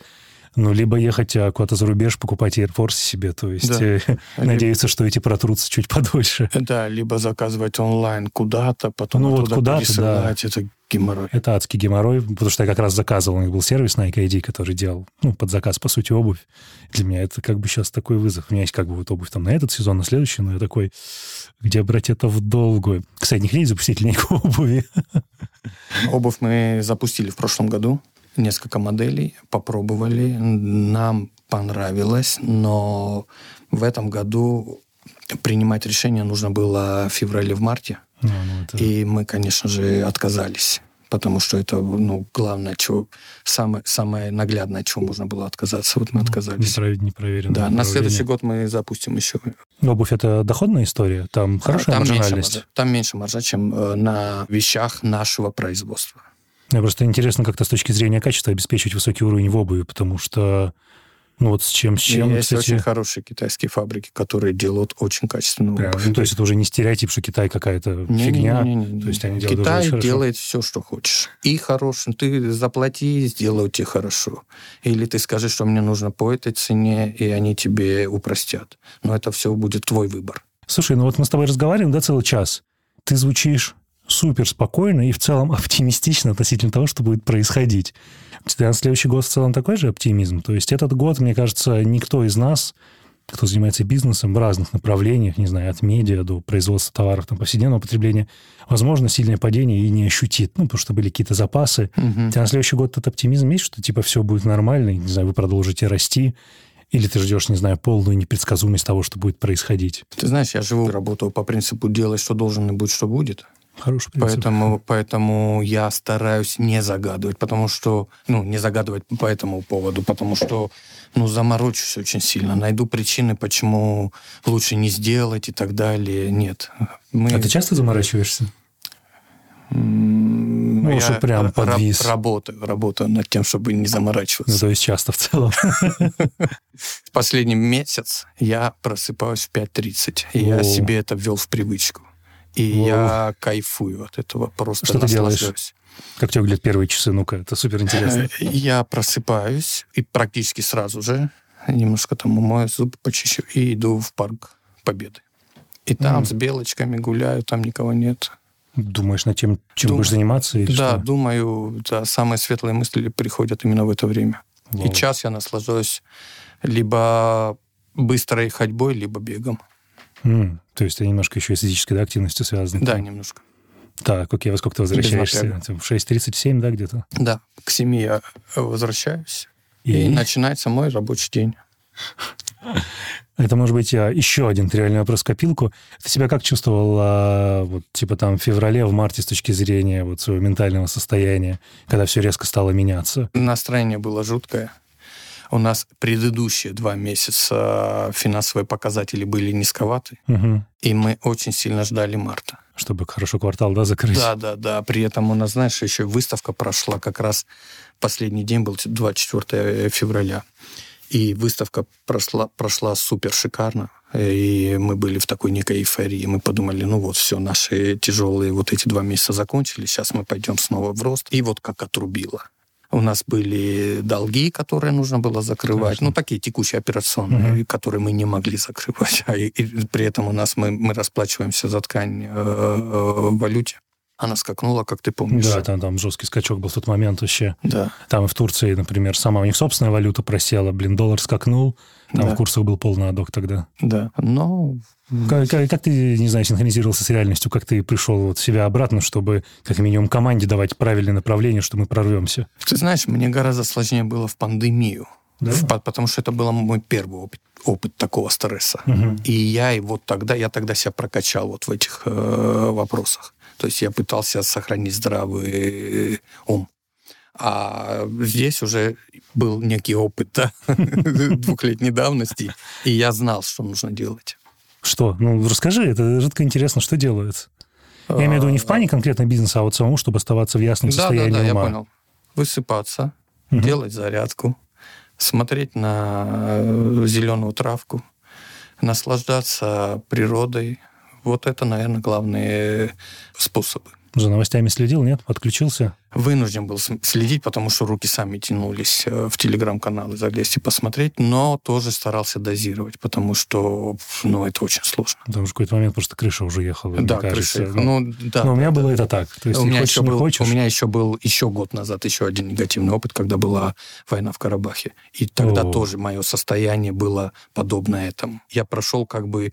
ну, либо ехать а, куда-то за рубеж, покупать Air Force себе, то есть да. э, надеяться, что эти протрутся чуть подольше. Да, либо заказывать онлайн куда-то, потом ну, вот куда-то, да. это геморрой. Это адский геморрой, потому что я как раз заказывал, у них был сервис Nike ID, который делал, ну, под заказ, по сути, обувь. Для меня это как бы сейчас такой вызов. У меня есть как бы вот обувь там на этот сезон, на следующий, но я такой, где брать это в долгую? Кстати, не хотите запустить линейку обуви? Обувь мы запустили в прошлом году несколько моделей, попробовали, нам понравилось, но в этом году принимать решение нужно было в феврале, в марте. Ну, ну, это... И мы, конечно же, отказались. Потому что это, ну, главное, чего, самое, самое наглядное, чего можно было отказаться. Вот мы ну, отказались. Непроверенное Да, на следующий год мы запустим еще. Обувь – это доходная история? Там хорошая там маржинальность? Меньше маржа, там меньше маржа, чем э, на вещах нашего производства. Мне просто интересно как-то с точки зрения качества обеспечивать высокий уровень в обуви, потому что ну вот с чем, с чем, Есть кстати... очень хорошие китайские фабрики, которые делают очень качественную Прям, обувь. Ну, то есть это уже не стереотип, что Китай какая-то не, фигня. Не, не, не, не. То есть они делают Китай делает все, что хочешь. И хорошим. Ты заплати, сделают тебе хорошо. Или ты скажи, что мне нужно по этой цене, и они тебе упростят. Но это все будет твой выбор. Слушай, ну вот мы с тобой разговариваем, да, целый час. Ты звучишь супер спокойно и в целом оптимистично относительно того, что будет происходить. У тебя следующий год в целом такой же оптимизм? То есть этот год, мне кажется, никто из нас, кто занимается бизнесом в разных направлениях, не знаю, от медиа до производства товаров, там, повседневного потребления, возможно, сильное падение и не ощутит, ну, потому что были какие-то запасы. Угу. У тебя на следующий год этот оптимизм есть, что, типа, все будет нормально, не знаю, вы продолжите расти, или ты ждешь, не знаю, полную непредсказуемость того, что будет происходить? Ты знаешь, я живу, работаю по принципу «делай, что должен, и будь, что будет». Хороший принцип. Поэтому, поэтому я стараюсь не загадывать, потому что, ну, не загадывать по этому поводу, потому что, ну, заморочусь очень сильно, найду причины, почему лучше не сделать и так далее. Нет. Мы... А ты часто заморачиваешься? Ну, я прям подвис. Работаю, работаю над тем, чтобы не заморачиваться. Ну, то есть часто в целом. Последний месяц я просыпаюсь в 5.30, и я себе это ввел в привычку. И О. я кайфую от этого, просто Что ты делаешь? Как тебе выглядят первые часы? Ну-ка, это супер интересно. Э, я просыпаюсь и практически сразу же немножко там умою зубы, почищу и иду в парк Победы. И там mm. с белочками гуляю, там никого нет. Думаешь над тем, чем Дум... будешь заниматься? Или да, что? думаю, да, самые светлые мысли приходят именно в это время. Вау. И час я наслаждаюсь либо быстрой ходьбой, либо бегом. Mm. То есть это немножко еще и с физической да, активностью связано? Да, немножко. Так, окей, во сколько ты возвращаешься? В 6.37, да, где-то? Да, к 7 я возвращаюсь. И? И, начинается мой рабочий день. Это, может быть, а, еще один тривиальный вопрос копилку. Ты себя как чувствовал, а, вот, типа, там, в феврале, в марте с точки зрения вот своего ментального состояния, когда все резко стало меняться? Настроение было жуткое. У нас предыдущие два месяца финансовые показатели были низковаты, Мгм. и мы очень сильно ждали марта. Чтобы хорошо квартал, да, закрыть? Да, да, да. При этом у нас, знаешь, еще выставка прошла как раз последний день был 24 февраля. И выставка прошла, прошла супер шикарно. И мы были в такой некой эйфории. Мы подумали, ну вот, все, наши тяжелые вот эти два месяца закончились, сейчас мы пойдем снова в рост. И вот как отрубило. У нас были долги, которые нужно было закрывать. Конечно. Ну, такие текущие операционные, Мгм. которые мы не могли закрывать. А и, и при этом у нас мы, мы расплачиваемся за ткань э, э, в валюте. Она скакнула, как ты помнишь. Да, там, там жесткий скачок был в тот момент вообще. Да. Там и в Турции, например, сама у них собственная валюта просела, блин, доллар скакнул, там Да. в курсах был полный адок тогда. Да. Но Как, как- как ты, не знаю, синхронизировался с реальностью, как ты пришел вот себя обратно, чтобы как минимум команде давать правильное направление, что мы прорвемся? ты знаешь, мне гораздо сложнее было в пандемию. Да? В- по- потому что это был мой первый опыт, опыт такого стресса. Мгм. И я и вот тогда, я тогда себя прокачал вот в этих э, вопросах. То есть я пытался сохранить здравый ум. А здесь уже был некий опыт да, двухлетней давности, и я знал, что нужно делать. Что? Ну, расскажи, это жутко интересно, что делается. Я имею в виду не в плане конкретно бизнеса, а вот самому, чтобы оставаться в ясном Да, да, состоянии да, я понял. Высыпаться, делать зарядку, смотреть на зеленую травку, наслаждаться природой. Вот это, наверное, главные способы. За новостями следил, нет? Подключился? Вынужден был следить, потому что руки сами тянулись э, в телеграм-каналы залезть и посмотреть, но тоже старался дозировать, потому что, ну, это очень сложно. Там же в какой-то момент просто крыша уже ехала, мне да, кажется. крыша. Ну, Ну, да. но у меня да, было да. это так. То есть у меня, хочешь, еще был, хочешь. у меня еще был еще год назад еще один негативный опыт, когда была война в Карабахе. И тогда О. тоже мое состояние было подобно этому. Я прошел как бы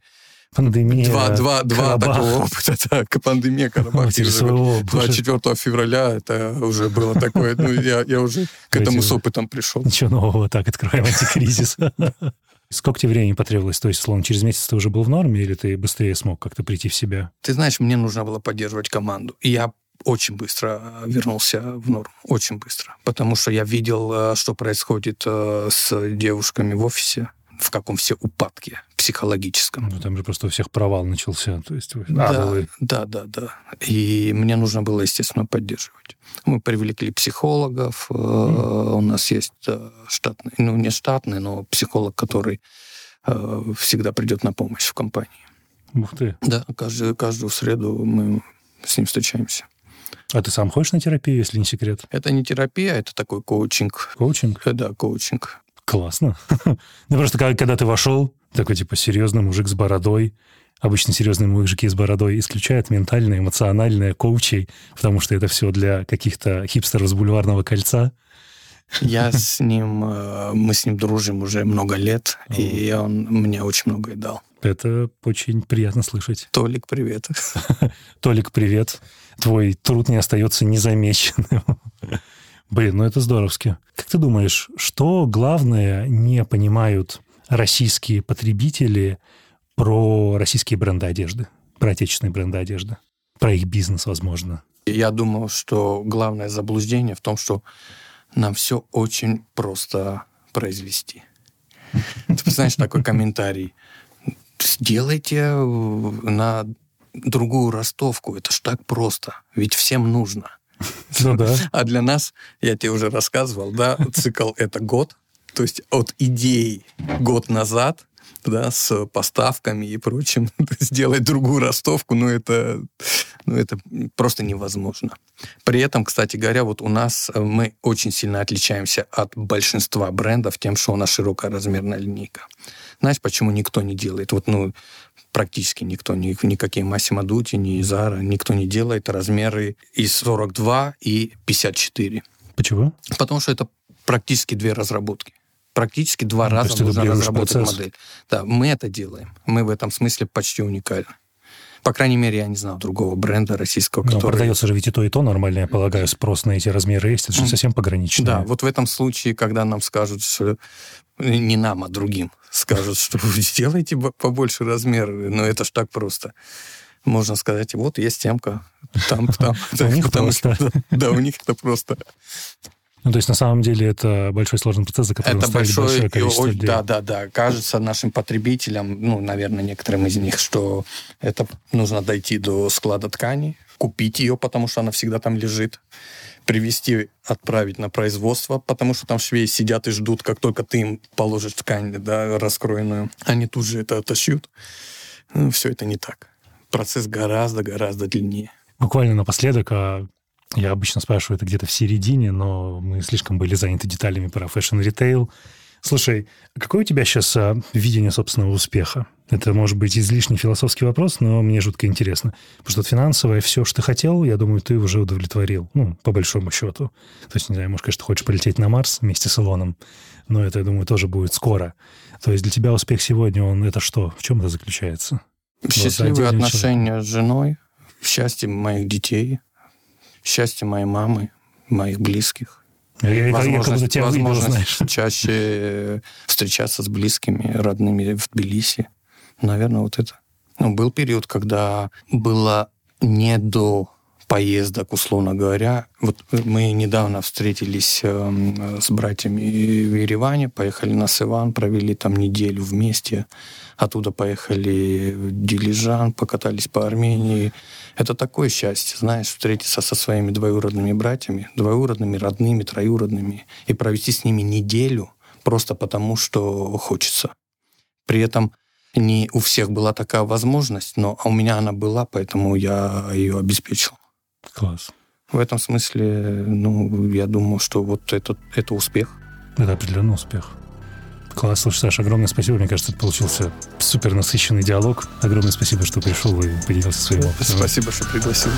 Пандемия, два, два, два Карабах. такого опыта. Так, пандемия Карабах. Через своего, боже. 24 февраля это уже было такое. Ну, я, я уже к этому с опытом пришел. Ничего нового, так, открываем антикризис. Сколько тебе времени потребовалось? То есть, словно, через месяц ты уже был в норме, или ты быстрее смог как-то прийти в себя? Ты знаешь, мне нужно было поддерживать команду. И я очень быстро вернулся в норму. Очень быстро. Потому что я видел, э, что происходит э, с девушками в офисе, в каком все упадке психологическом. Ну, там же просто у всех провал начался. То есть, Да, адовый. да, да, да. И мне нужно было, естественно, поддерживать. Мы привлекли психологов. э, У нас есть э, штатный, ну, не штатный, но психолог, который э, всегда придет на помощь в компании. Ух ты. Да, каждую, каждую среду мы с ним встречаемся. А ты сам ходишь на терапию, если не секрет? Это не терапия, это такой коучинг. Коучинг? Да, коучинг. Классно. Ну, просто когда, ты вошел, такой, типа, серьезный мужик с бородой, обычно серьезные мужики с бородой исключают ментальное, эмоциональное, коучей, потому что это все для каких-то хипстеров с бульварного кольца. Я с ним, э, мы с ним дружим уже много лет, и он мне очень многое дал. Это очень приятно слышать. Толик, привет. Толик, привет. Твой труд не остается незамеченным. Блин, ну это здоровски. Как ты думаешь, что главное не понимают российские потребители про российские бренды одежды, про отечественные бренды одежды, про их бизнес, возможно? Я думал, что главное заблуждение в том, что нам все очень просто произвести. Ты знаешь, такой комментарий. Сделайте э, на другую ростовку. Это ж так просто. Ведь всем нужно. Ну да. А для нас, я тебе уже рассказывал, да, цикл — это год. То есть от идеи год назад, да, с поставками и прочим, сделать другую ростовку, ну это, ну, это просто невозможно. При этом, кстати говоря, вот у нас э, мы очень сильно отличаемся от большинства брендов тем, что у нас широкая размерная линейка. Знаешь, почему никто не делает? Вот, ну, практически никто, ни, никакие Массимо Дути, ни Зара, никто не делает размеры и 42, и 54. Почему? Потому что это практически две разработки. Практически два Ну, раза нужно разработать процесс. модель. Да, мы это делаем. Мы в этом смысле почти уникальны. По крайней мере, я не знаю другого бренда российского, Но который... продается же ведь и то, и то нормально, я полагаю, спрос на эти размеры есть. Это же совсем пограничное. Да, вот в этом случае, когда нам скажут, что не нам, а другим скажут, что сделайте побольше размер, но это ж так просто. Можно сказать, вот есть темка, там, там. У них просто. Да, у них это просто. Ну, то есть, на самом деле, это большой сложный процесс, за которым это большой, большое количество людей. Да, да, да. Кажется нашим потребителям, ну, наверное, некоторым из них, что это нужно дойти до склада ткани, купить ее, потому что она всегда там лежит, привезти, отправить на производство, потому что там швеи сидят и ждут, как только ты им положишь ткань, да, раскроенную. Они тут же это отошьют. Ну, все это не так. Процесс гораздо-гораздо длиннее. Буквально напоследок, а я обычно спрашиваю это где-то в середине, но мы слишком были заняты деталями про fashion-ритейл. Слушай, какое у тебя сейчас а, видение собственного успеха? Это может быть излишний философский вопрос, но мне жутко интересно. Потому что финансовое все, что ты хотел, я думаю, ты уже удовлетворил. Ну, по большому счету. То есть, не знаю, может, конечно, хочешь полететь на Марс вместе с Илоном, но это, я думаю, тоже будет скоро. То есть для тебя успех сегодня, он это что? В чем это заключается? Счастливые отношения человек. с женой, счастье моих детей, счастье моей мамы, моих близких. Я, возможность, я тебя возможность знаешь. чаще встречаться с близкими, родными в Тбилиси. Наверное, вот это. Ну, был период, когда было не до поездок, условно говоря. Вот мы недавно встретились э, с братьями в Ереване, поехали на Сыван, провели там неделю вместе. Оттуда поехали в Дилижан, покатались по Армении. Это такое счастье, знаешь, встретиться со своими двоюродными братьями, двоюродными, родными, троюродными, и провести с ними неделю просто потому, что хочется. При этом не у всех была такая возможность, но у меня она была, поэтому я ее обеспечил. Класс. В этом смысле, ну, я думаю, что вот это, это успех. Это определенный успех. Класс, слушай, Саша, огромное спасибо. Мне кажется, это получился супер насыщенный диалог. Огромное спасибо, что пришел и поделился своим опытом. Спасибо, что пригласил.